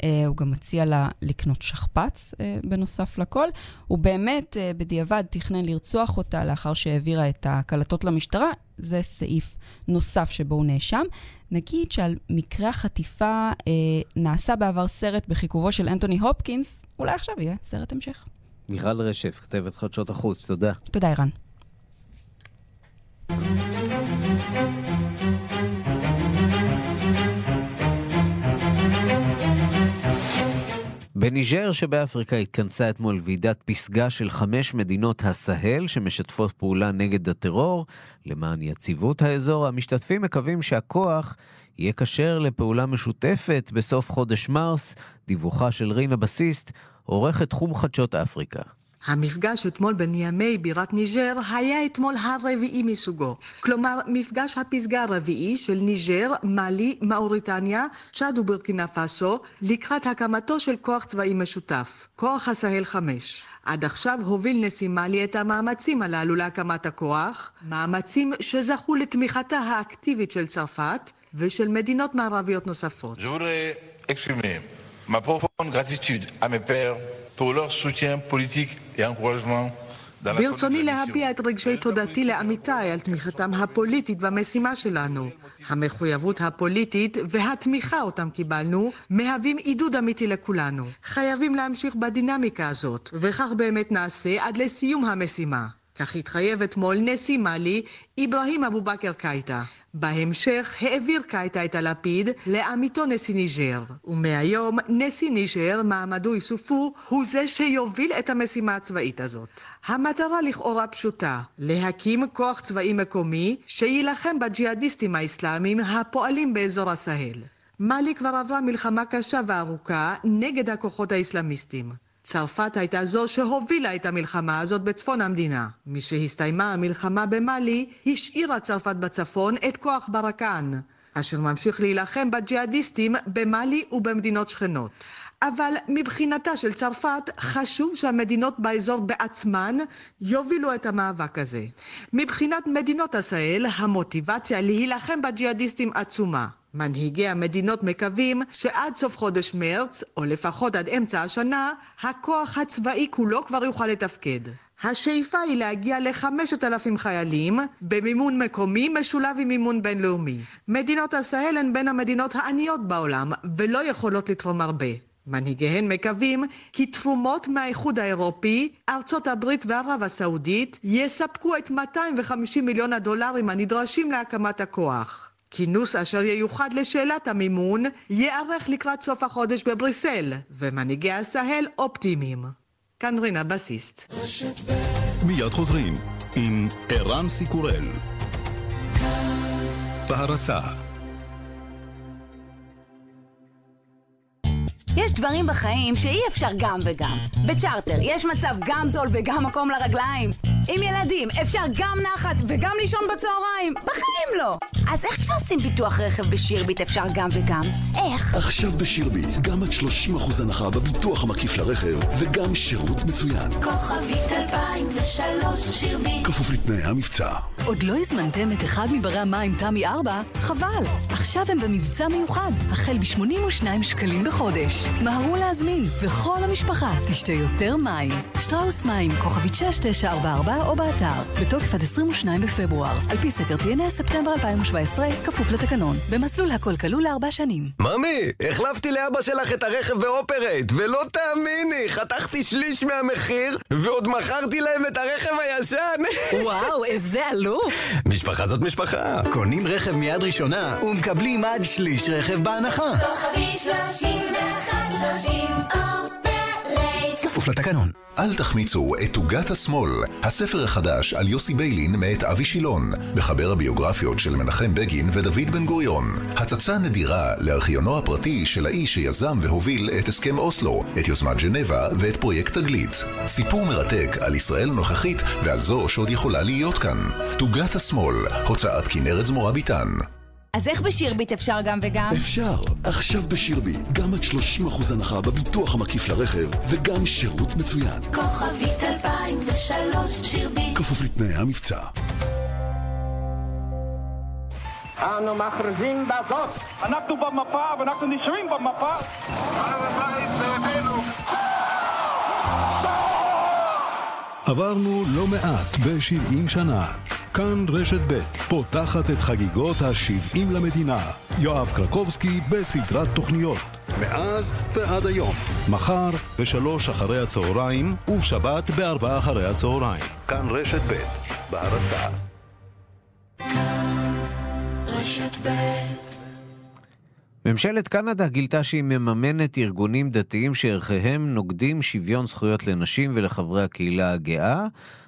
Uh, הוא גם מציע לה לקנות שכפ"ץ uh, בנוסף לכל. הוא באמת uh, בדיעבד תכנן לרצוח אותה לאחר שהעבירה את הקלטות למשטרה. זה סעיף נוסף שבו הוא נאשם. נגיד שעל מקרה החטיפה uh, נעשה בעבר סרט בחיכובו של אנטוני הופקינס, אולי עכשיו יהיה סרט המשך. מיכל רשף, כתבת חדשות החוץ, תודה. תודה, ערן. בניג'ר שבאפריקה התכנסה אתמול ועידת פסגה של חמש מדינות הסהל שמשתפות פעולה נגד הטרור. למען יציבות האזור, המשתתפים מקווים שהכוח יהיה כשר לפעולה משותפת בסוף חודש מרס. דיווחה של רינה בסיסט, עורכת תחום חדשות אפריקה. המפגש אתמול בניאמי בירת ניג'ר היה אתמול הרביעי מסוגו. כלומר, מפגש הפסגה הרביעי של ניג'ר, מאלי, מאוריטניה, צ'אד ובורקינה פאסו, לקראת הקמתו של כוח צבאי משותף, כוח הסהל 5. עד עכשיו הוביל נשיא מאלי את המאמצים הללו להקמת הכוח, מאמצים שזכו לתמיכתה האקטיבית של צרפת, ושל מדינות מערביות נוספות. ma profonde gratitude à mes pairs pour leur soutien politique ברצוני להביע את רגשי תודתי לעמיתיי על תמיכתם הפוליטית במשימה שלנו. המחויבות הפוליטית והתמיכה אותם קיבלנו מהווים עידוד אמיתי לכולנו. חייבים להמשיך בדינמיקה הזאת, וכך באמת נעשה עד לסיום המשימה. כך התחייב אתמול נשיא מאלי, איברהים אבו בכר קייטה. בהמשך העביר קייטה את הלפיד לעמיתו נשיא ניג'ר, ומהיום נשיא ניג'ר, מעמדו יסופו, הוא זה שיוביל את המשימה הצבאית הזאת. המטרה לכאורה פשוטה, להקים כוח צבאי מקומי שיילחם בג'יהאדיסטים האסלאמיים הפועלים באזור הסהל. מאלי כבר עברה מלחמה קשה וארוכה נגד הכוחות האסלאמיסטים. צרפת הייתה זו שהובילה את המלחמה הזאת בצפון המדינה. משהסתיימה המלחמה במאלי, השאירה צרפת בצפון את כוח ברקן, אשר ממשיך להילחם בג'יהאדיסטים במאלי ובמדינות שכנות. אבל מבחינתה של צרפת חשוב שהמדינות באזור בעצמן יובילו את המאבק הזה. מבחינת מדינות הסהל, המוטיבציה להילחם בג'יהאדיסטים עצומה. מנהיגי המדינות מקווים שעד סוף חודש מרץ, או לפחות עד אמצע השנה, הכוח הצבאי כולו כבר יוכל לתפקד. השאיפה היא להגיע לחמשת אלפים חיילים במימון מקומי משולב עם מימון בינלאומי. מדינות הסהל הן בין המדינות העניות בעולם ולא יכולות לתרום הרבה. מנהיגיהן מקווים כי תרומות מהאיחוד האירופי, ארצות הברית וערב הסעודית יספקו את 250 מיליון הדולרים הנדרשים להקמת הכוח. כינוס אשר ייוחד לשאלת המימון ייערך לקראת סוף החודש בבריסל, ומנהיגי הסהל אופטימיים. כאן רינה בסיסט. מיד חוזרים עם ערן סיקורל. בהרצה יש דברים בחיים שאי אפשר גם וגם. בצ'רטר יש מצב גם זול וגם מקום לרגליים. עם ילדים אפשר גם נחת וגם לישון בצהריים. בחיים לא. אז איך כשעושים ביטוח רכב בשירביט אפשר גם וגם? איך? עכשיו בשירביט, גם עד 30% הנחה בביטוח המקיף לרכב וגם שירות מצוין. כוכבית 2003 שירביט. כפוף לתנאי המבצע. עוד לא הזמנתם את אחד מברי המים תמי 4? חבל! עכשיו הם במבצע מיוחד, החל ב-82 שקלים בחודש. מהרו להזמין, וכל המשפחה תשתה יותר מים. שטראוס מים, כוכבית 6944 או באתר, בתוקף עד 22 בפברואר. על פי סקר TNS, ספטמבר 2017, כפוף לתקנון. במסלול הכל כלול לארבע שנים. ממי, החלפתי לאבא שלך את הרכב באופרייט, ולא תאמיני, חתכתי שליש מהמחיר, ועוד מכרתי להם את הרכב הישן. וואו, איזה עלוב. משפחה זאת משפחה. קונים רכב מיד ראשונה, ומקבלים עד שליש רכב בהנחה. כוכבית 31 30 אופרייט. כפוף לתקנון. אל תחמיצו את עוגת השמאל, הספר החדש על יוסי ביילין מאת אבי שילון, מחבר הביוגרפיות של מנחם בגין ודוד בן גוריון. הצצה נדירה לארכיונו הפרטי של האיש שיזם והוביל את הסכם אוסלו, את יוזמת ג'נבה ואת פרויקט תגלית. סיפור מרתק על ישראל נוכחית ועל זו שעוד יכולה להיות כאן. עוגת השמאל, הוצאת כנרת זמורה ביטן. אז איך בשירביט אפשר גם וגם? אפשר. עכשיו בשירביט, גם עד 30% הנחה בביטוח המקיף לרכב, וגם שירות מצוין. כוכבית 2003 שירביט. כפוף לתנאי המבצע. אנו מכריזים בזאת, אנחנו במפה ואנחנו נשארים במפה. הר הבית בידינו. עברנו לא מעט ב-70 שנה. כאן רשת ב' פותחת את חגיגות ה-70 למדינה. יואב קרקובסקי בסדרת תוכניות. מאז ועד היום. מחר בשלוש אחרי הצהריים ושבת בארבע אחרי הצהריים. כאן רשת ב' בהרצה. רשת ב' ממשלת קנדה גילתה שהיא מממנת ארגונים דתיים שערכיהם נוגדים שוויון זכויות לנשים ולחברי הקהילה הגאה.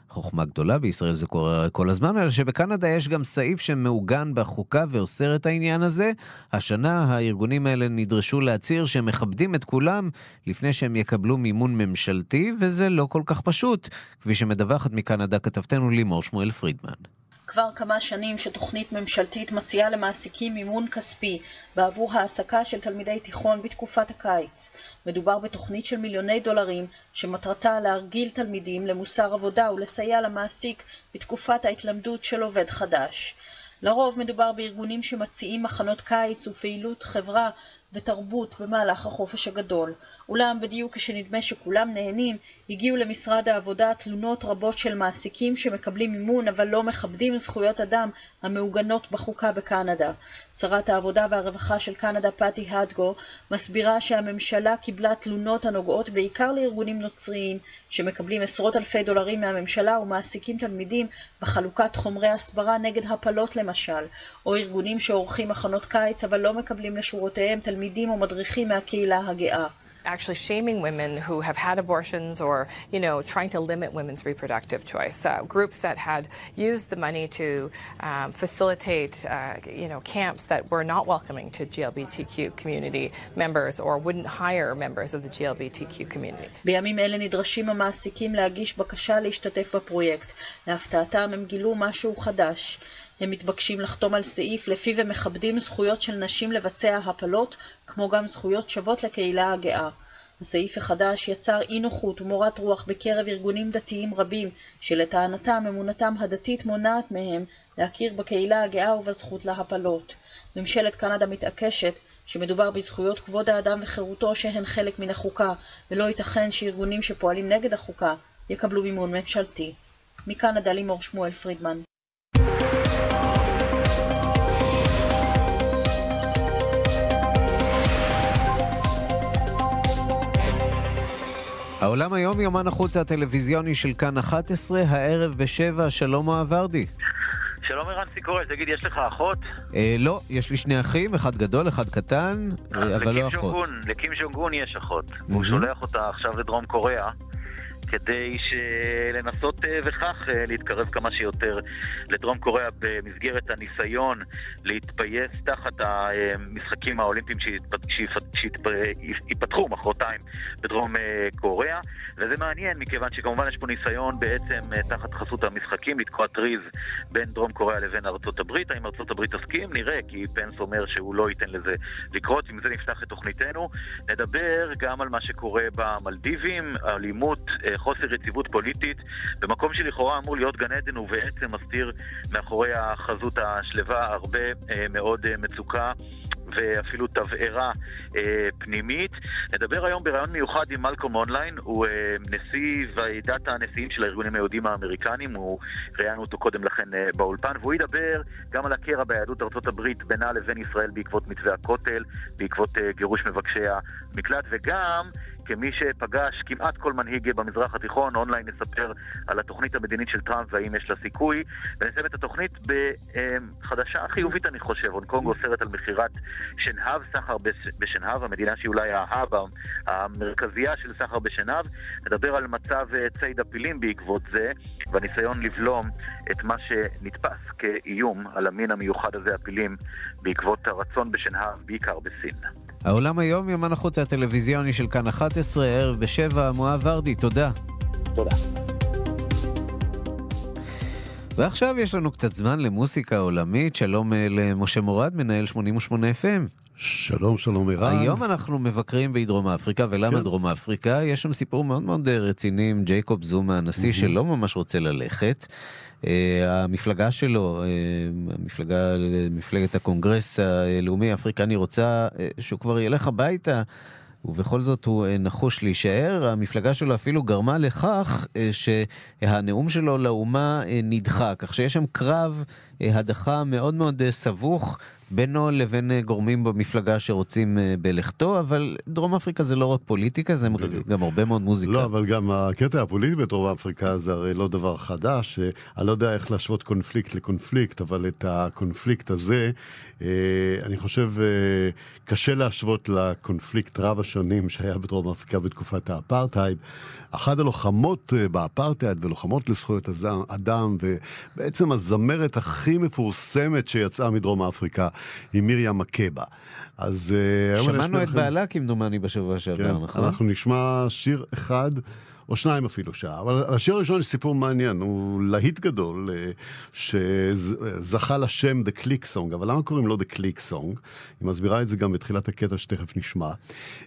חוכמה גדולה, בישראל זה קורה כל הזמן, אלא שבקנדה יש גם סעיף שמעוגן בחוקה ואוסר את העניין הזה. השנה הארגונים האלה נדרשו להצהיר שהם מכבדים את כולם לפני שהם יקבלו מימון ממשלתי, וזה לא כל כך פשוט, כפי שמדווחת מקנדה כתבתנו לימור שמואל פרידמן. כבר כמה שנים שתוכנית ממשלתית מציעה למעסיקים מימון כספי בעבור העסקה של תלמידי תיכון בתקופת הקיץ. מדובר בתוכנית של מיליוני דולרים שמטרתה להרגיל תלמידים למוסר עבודה ולסייע למעסיק בתקופת ההתלמדות של עובד חדש. לרוב מדובר בארגונים שמציעים מחנות קיץ ופעילות חברה ותרבות במהלך החופש הגדול. אולם בדיוק כשנדמה שכולם נהנים, הגיעו למשרד העבודה תלונות רבות של מעסיקים שמקבלים מימון אבל לא מכבדים זכויות אדם המעוגנות בחוקה בקנדה. שרת העבודה והרווחה של קנדה, פטי הדגו, מסבירה שהממשלה קיבלה תלונות הנוגעות בעיקר לארגונים נוצריים שמקבלים עשרות אלפי דולרים מהממשלה ומעסיקים תלמידים בחלוקת חומרי הסברה נגד הפלות למשל, או ארגונים שעורכים מחנות קיץ אבל לא מקבלים לשורותיהם תלמידים או מדריכים מהקהילה הגאה. actually shaming women who have had abortions or, you know, trying to limit women's reproductive choice. Uh, groups that had used the money to um, facilitate, uh, you know, camps that were not welcoming to GLBTQ community members or wouldn't hire members of the GLBTQ community. בימים אלה נדרשים המעסיקים להגיש בקשה להשתתף בפרויקט. להפתעתם הם גילו משהו חדש. הם מתבקשים לחתום על סעיף לפיו הם מכבדים זכויות של נשים לבצע הפלות, כמו גם זכויות שוות לקהילה הגאה. הסעיף החדש יצר אי נוחות ומורת רוח בקרב ארגונים דתיים רבים, שלטענתם אמונתם הדתית מונעת מהם להכיר בקהילה הגאה ובזכות להפלות. ממשלת קנדה מתעקשת שמדובר בזכויות כבוד האדם וחירותו שהן חלק מן החוקה, ולא ייתכן שארגונים שפועלים נגד החוקה יקבלו מימון ממשלתי. מקנדה לימור שמואל פרידמן העולם היום, יומן החוץ הטלוויזיוני של כאן 11, הערב בשבע, שלום אוהב ורדי. שלום ערן סיקורל, תגיד, יש לך אחות? אה, לא, יש לי שני אחים, אחד גדול, אחד קטן, אה, אבל לא אחות. לקים שונג גון יש אחות, והוא שולח אותה עכשיו לדרום קוריאה. כדי לנסות אה, וכך אה, להתקרב כמה שיותר לדרום קוריאה במסגרת הניסיון להתפייס תחת המשחקים האולימפיים שיפתחו מחרתיים בדרום אה, קוריאה וזה מעניין מכיוון שכמובן יש פה ניסיון בעצם תחת חסות המשחקים לתקוע טריז בין דרום קוריאה לבין ארצות הברית. האם ארצות הברית תסכים? נראה, כי פנס אומר שהוא לא ייתן לזה לקרות. עם זה נפתח את תוכניתנו. נדבר גם על מה שקורה במלדיבים, אלימות חוסר יציבות פוליטית, במקום שלכאורה אמור להיות גן עדן ובעצם מסתיר מאחורי החזות השלווה הרבה אה, מאוד אה, מצוקה. ואפילו תבערה אה, פנימית. נדבר היום בריאיון מיוחד עם מלקום אונליין, הוא אה, נשיא ועידת הנשיאים של הארגונים היהודים האמריקנים, הוא ראיינו אותו קודם לכן אה, באולפן, והוא ידבר גם על הקרע ביהדות ארצות הברית בינה לבין ישראל בעקבות מתווה הכותל, בעקבות אה, גירוש מבקשי המקלט, וגם כמי שפגש כמעט כל מנהיג במזרח התיכון, אונליין נספר על התוכנית המדינית של טראמפ והאם יש לה סיכוי. ונסיים את התוכנית בחדשה חיובית, אני חושב. הונג קונג אוסרת על מכירת שנהב, סחר בשנהב, המדינה שהיא אולי ההאב המרכזייה של סחר בשנהב. נדבר על מצב ציד הפילים בעקבות זה, והניסיון לבלום את מה שנתפס כאיום על המין המיוחד הזה, הפילים, בעקבות הרצון בשנהב, בעיקר בסין. העולם היום, יומן החוץ הטלוויזיוני של כאן 11, ערב בשבע, מואב ורדי, תודה. תודה. ועכשיו יש לנו קצת זמן למוסיקה עולמית. שלום אה, למשה מורד, מנהל 88 FM. שלום, שלום ערן. היום אנחנו מבקרים בדרום אפריקה, ולמה כן. דרום אפריקה? יש שם סיפור מאוד מאוד אה, רציני עם ג'ייקוב זומה, הנשיא mm-hmm. שלא ממש רוצה ללכת. Uh, המפלגה שלו, uh, המפלגה, מפלגת הקונגרס הלאומי האפריקני רוצה uh, שהוא כבר ילך הביתה. ובכל זאת הוא נחוש להישאר. המפלגה שלו אפילו גרמה לכך שהנאום שלו לאומה נדחה, כך שיש שם קרב הדחה מאוד מאוד סבוך בינו לבין אה, גורמים במפלגה שרוצים אה, בלכתו, אבל דרום אפריקה זה לא רק פוליטיקה, זה גם הרבה מאוד מוזיקה. לא, אבל גם הקטע הפוליטי בדרום אפריקה זה הרי לא דבר חדש. אה, אני לא יודע איך להשוות קונפליקט לקונפליקט, אבל את הקונפליקט הזה, אני חושב, קשה להשוות לקונפליקט רב השנים שהיה בדרום אפריקה בתקופת האפרטהייד. אחת הלוחמות באפרטהייד ולוחמות לזכויות אדם, ובעצם הזמרת הכי מפורסמת שיצאה מדרום אפריקה. היא מרים מקבה. אז... אה, שמענו את בעלה כמדומני בשבוע שעבר, כן, נכון? אנחנו נשמע שיר אחד, או שניים אפילו שלה. אבל השיר הראשון יש סיפור מעניין, הוא להיט גדול, אה, שזכה לשם The Click Song, אבל למה קוראים לו The Click Song? היא מסבירה את זה גם בתחילת הקטע שתכף נשמע.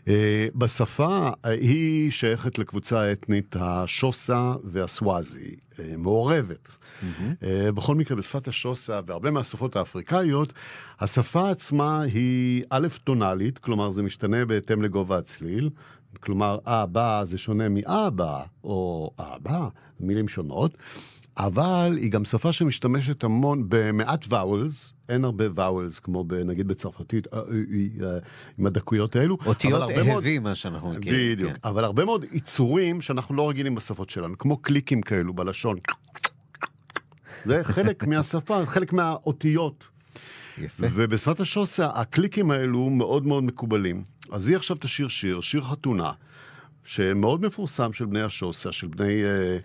אה, בשפה אה, היא שייכת לקבוצה האתנית השוסה והסוואזי, מעורבת. Mm-hmm. בכל מקרה, בשפת השוסה והרבה מהשפות האפריקאיות, השפה עצמה היא א' טונאלית, כלומר זה משתנה בהתאם לגובה הצליל. כלומר, אבא זה שונה מאבא, או אבא, מילים שונות. אבל היא גם שפה שמשתמשת המון במעט ואולס, אין הרבה ואולס, כמו ב, נגיד בצרפתית, אה, אה, עם הדקויות האלו. אותיות אהבי, מה שאנחנו מכירים. בדיוק, כן. אבל הרבה מאוד יצורים שאנחנו לא רגילים בשפות שלנו, כמו קליקים כאלו בלשון. זה חלק מהשפה, חלק מהאותיות. יפה. ובשפת השוסה הקליקים האלו מאוד מאוד מקובלים. אז היא עכשיו תשיר שיר, שיר חתונה. שמאוד מפורסם של בני השוסה, של בני, אה,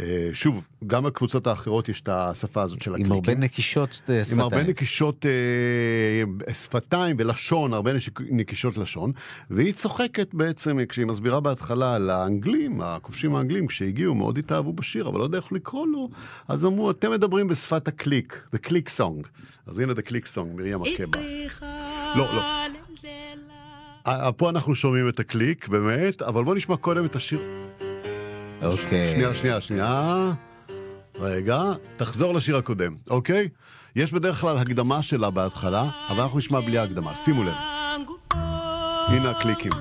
אה, שוב, גם בקבוצות האחרות יש את השפה הזאת של הקליקים. עם הרבה נקישות שפתיים. עם הרבה נקישות אה, שפתיים ולשון, הרבה נקישות לשון, והיא צוחקת בעצם, כשהיא מסבירה בהתחלה על האנגלים, הכובשים האנגלים, כשהגיעו, מאוד התאהבו בשיר, אבל לא יודע איך לקרוא לו, אז אמרו, אתם מדברים בשפת הקליק, the click song. אז הנה the click song, מרים עקבה. לא, לא. אה, פה אנחנו שומעים את הקליק, באמת, אבל בוא נשמע קודם את השיר. אוקיי. שנייה, שנייה, שנייה. רגע, תחזור לשיר הקודם, אוקיי? יש בדרך כלל הקדמה שלה בהתחלה, אבל אנחנו נשמע בלי ההקדמה, שימו לב. הנה הקליקים.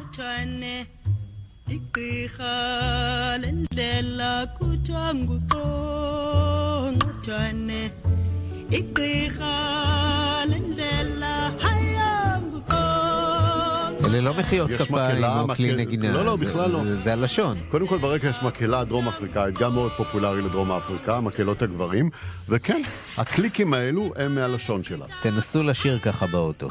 אלה לא מחיאות כפיים או כלי נגינה. לא, לא, בכלל לא. זה הלשון. קודם כל ברקע יש מקהלה דרום אפריקאית, גם מאוד פופולרי לדרום אפריקה, מקהלות הגברים, וכן, הקליקים האלו הם מהלשון שלה. תנסו לשיר ככה באוטו.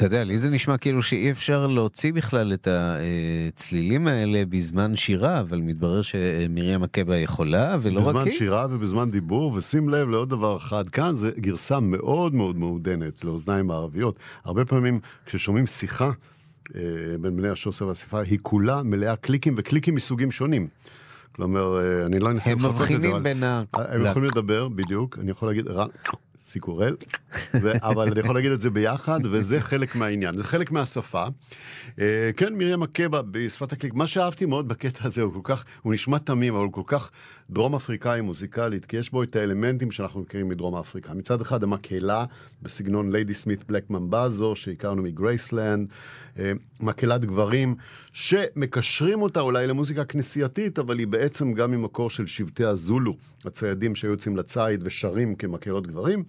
אתה יודע, לי זה נשמע כאילו שאי אפשר להוציא בכלל את הצלילים האלה בזמן שירה, אבל מתברר שמרים עקבה יכולה, ולא רק היא. בזמן שירה ובזמן דיבור, ושים לב לעוד דבר אחד, כאן זה גרסה מאוד מאוד מעודנת לאוזניים הערביות. הרבה פעמים כששומעים שיחה אה, בין בני השוסר והשיחה, היא כולה מלאה קליקים וקליקים מסוגים שונים. כלומר, אה, אני לא אנסה לחפש את זה. הם מבחינים בין ה... הם יכולים לדבר, בדיוק, אני יכול להגיד, סיקורל, אבל אני יכול להגיד את זה ביחד, וזה חלק מהעניין, זה חלק מהשפה. אה, כן, מרים עקבה בשפת הקליק, מה שאהבתי מאוד בקטע הזה, הוא כל כך, הוא נשמע תמים, אבל הוא כל כך דרום אפריקאי מוזיקלית, כי יש בו את האלמנטים שאנחנו מכירים מדרום אפריקה. מצד אחד המקהלה בסגנון ליידי סמית בלק ממבזו, שהכרנו מגרייסלנד, אה, מקהלת גברים, שמקשרים אותה אולי למוזיקה כנסייתית, אבל היא בעצם גם ממקור של שבטי הזולו, הציידים שהיו יוצאים לציד ושרים כמקהלות גברים.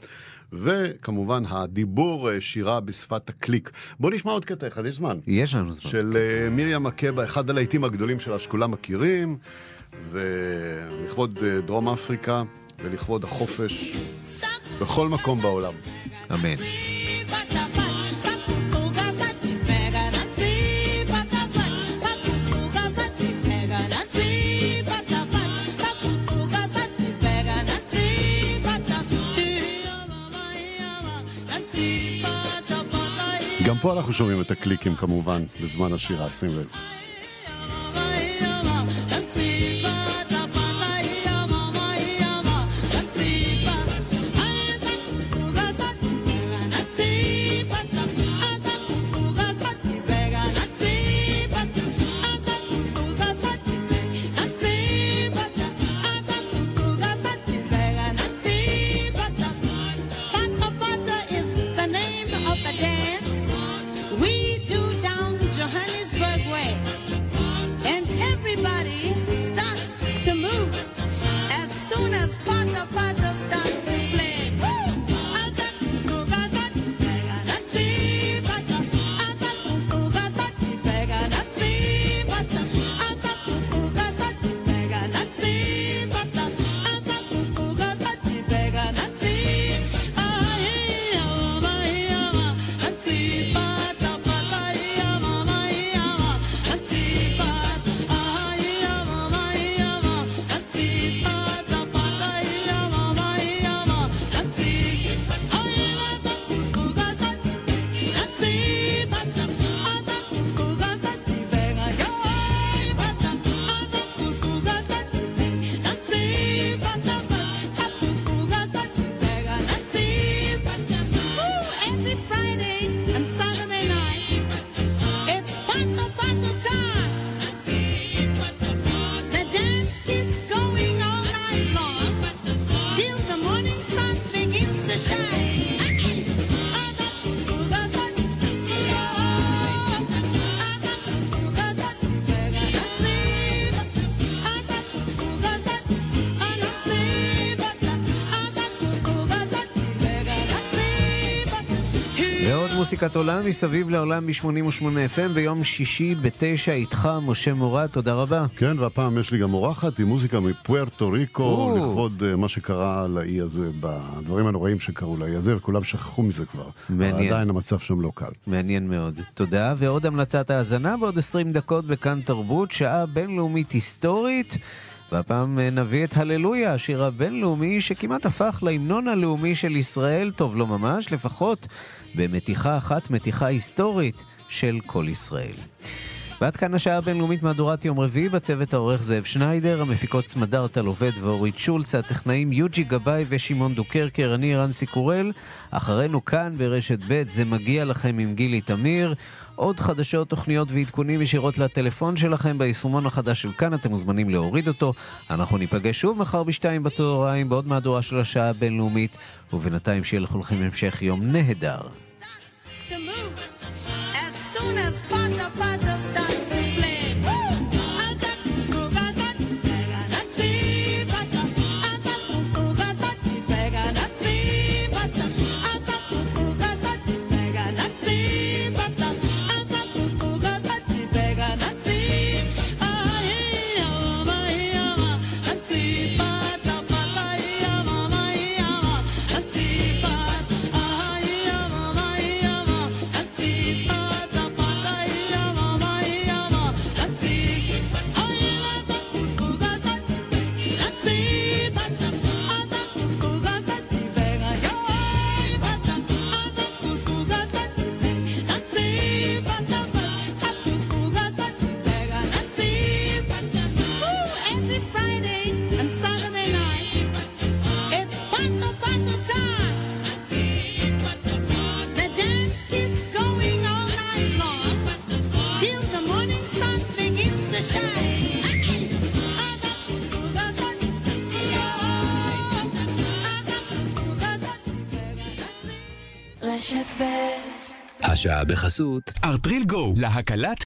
וכמובן הדיבור אה, שירה בשפת הקליק. בוא נשמע עוד קטע אחד, יש זמן. יש לנו זמן. של אה, מרים עקבה, אחד הלהיטים הגדולים שלה שכולם מכירים, ולכבוד אה, דרום אפריקה ולכבוד החופש בכל מקום בעולם. אמן. פה אנחנו שומעים את הקליקים כמובן, בזמן השירה, שים לב. ועוד מוסיקת עולם מסביב לעולם ב-88 FM ביום שישי בתשע איתך, משה מורד, תודה רבה. כן, והפעם יש לי גם אורחת עם מוזיקה מפוארטו ריקו. לכבוד אה, מה שקרה לאי הזה, בדברים הנוראים שקרו לאי הזה, וכולם שכחו מזה כבר. מעניין. עדיין המצב שם לא קל. מעניין מאוד. תודה, ועוד המלצת האזנה בעוד 20 דקות בכאן תרבות, שעה בינלאומית היסטורית. והפעם אה, נביא את הללויה, השיר הבינלאומי שכמעט הפך להמנון הלאומי של ישראל, טוב לא ממש, לפחות במתיחה אחת, מתיחה היסטורית של כל ישראל. ועד כאן השעה הבינלאומית מהדורת יום רביעי, בצוות העורך זאב שניידר, המפיקות סמדר עובד ואורית שולץ, הטכנאים יוג'י גבאי ושמעון דוקרקר, אני רנסי קורל. אחרינו כאן ברשת ב' זה מגיע לכם עם גילי תמיר. עוד חדשות, תוכניות ועדכונים ישירות לטלפון שלכם ביישומון החדש של כאן, אתם מוזמנים להוריד אותו. אנחנו ניפגש שוב מחר בשתיים בצהריים בעוד מהדורה של השעה הבינלאומית, ובינתיים שיהיה לכולכם המשך יום נהדר. השעה בחסות ארטריל גו, להקלת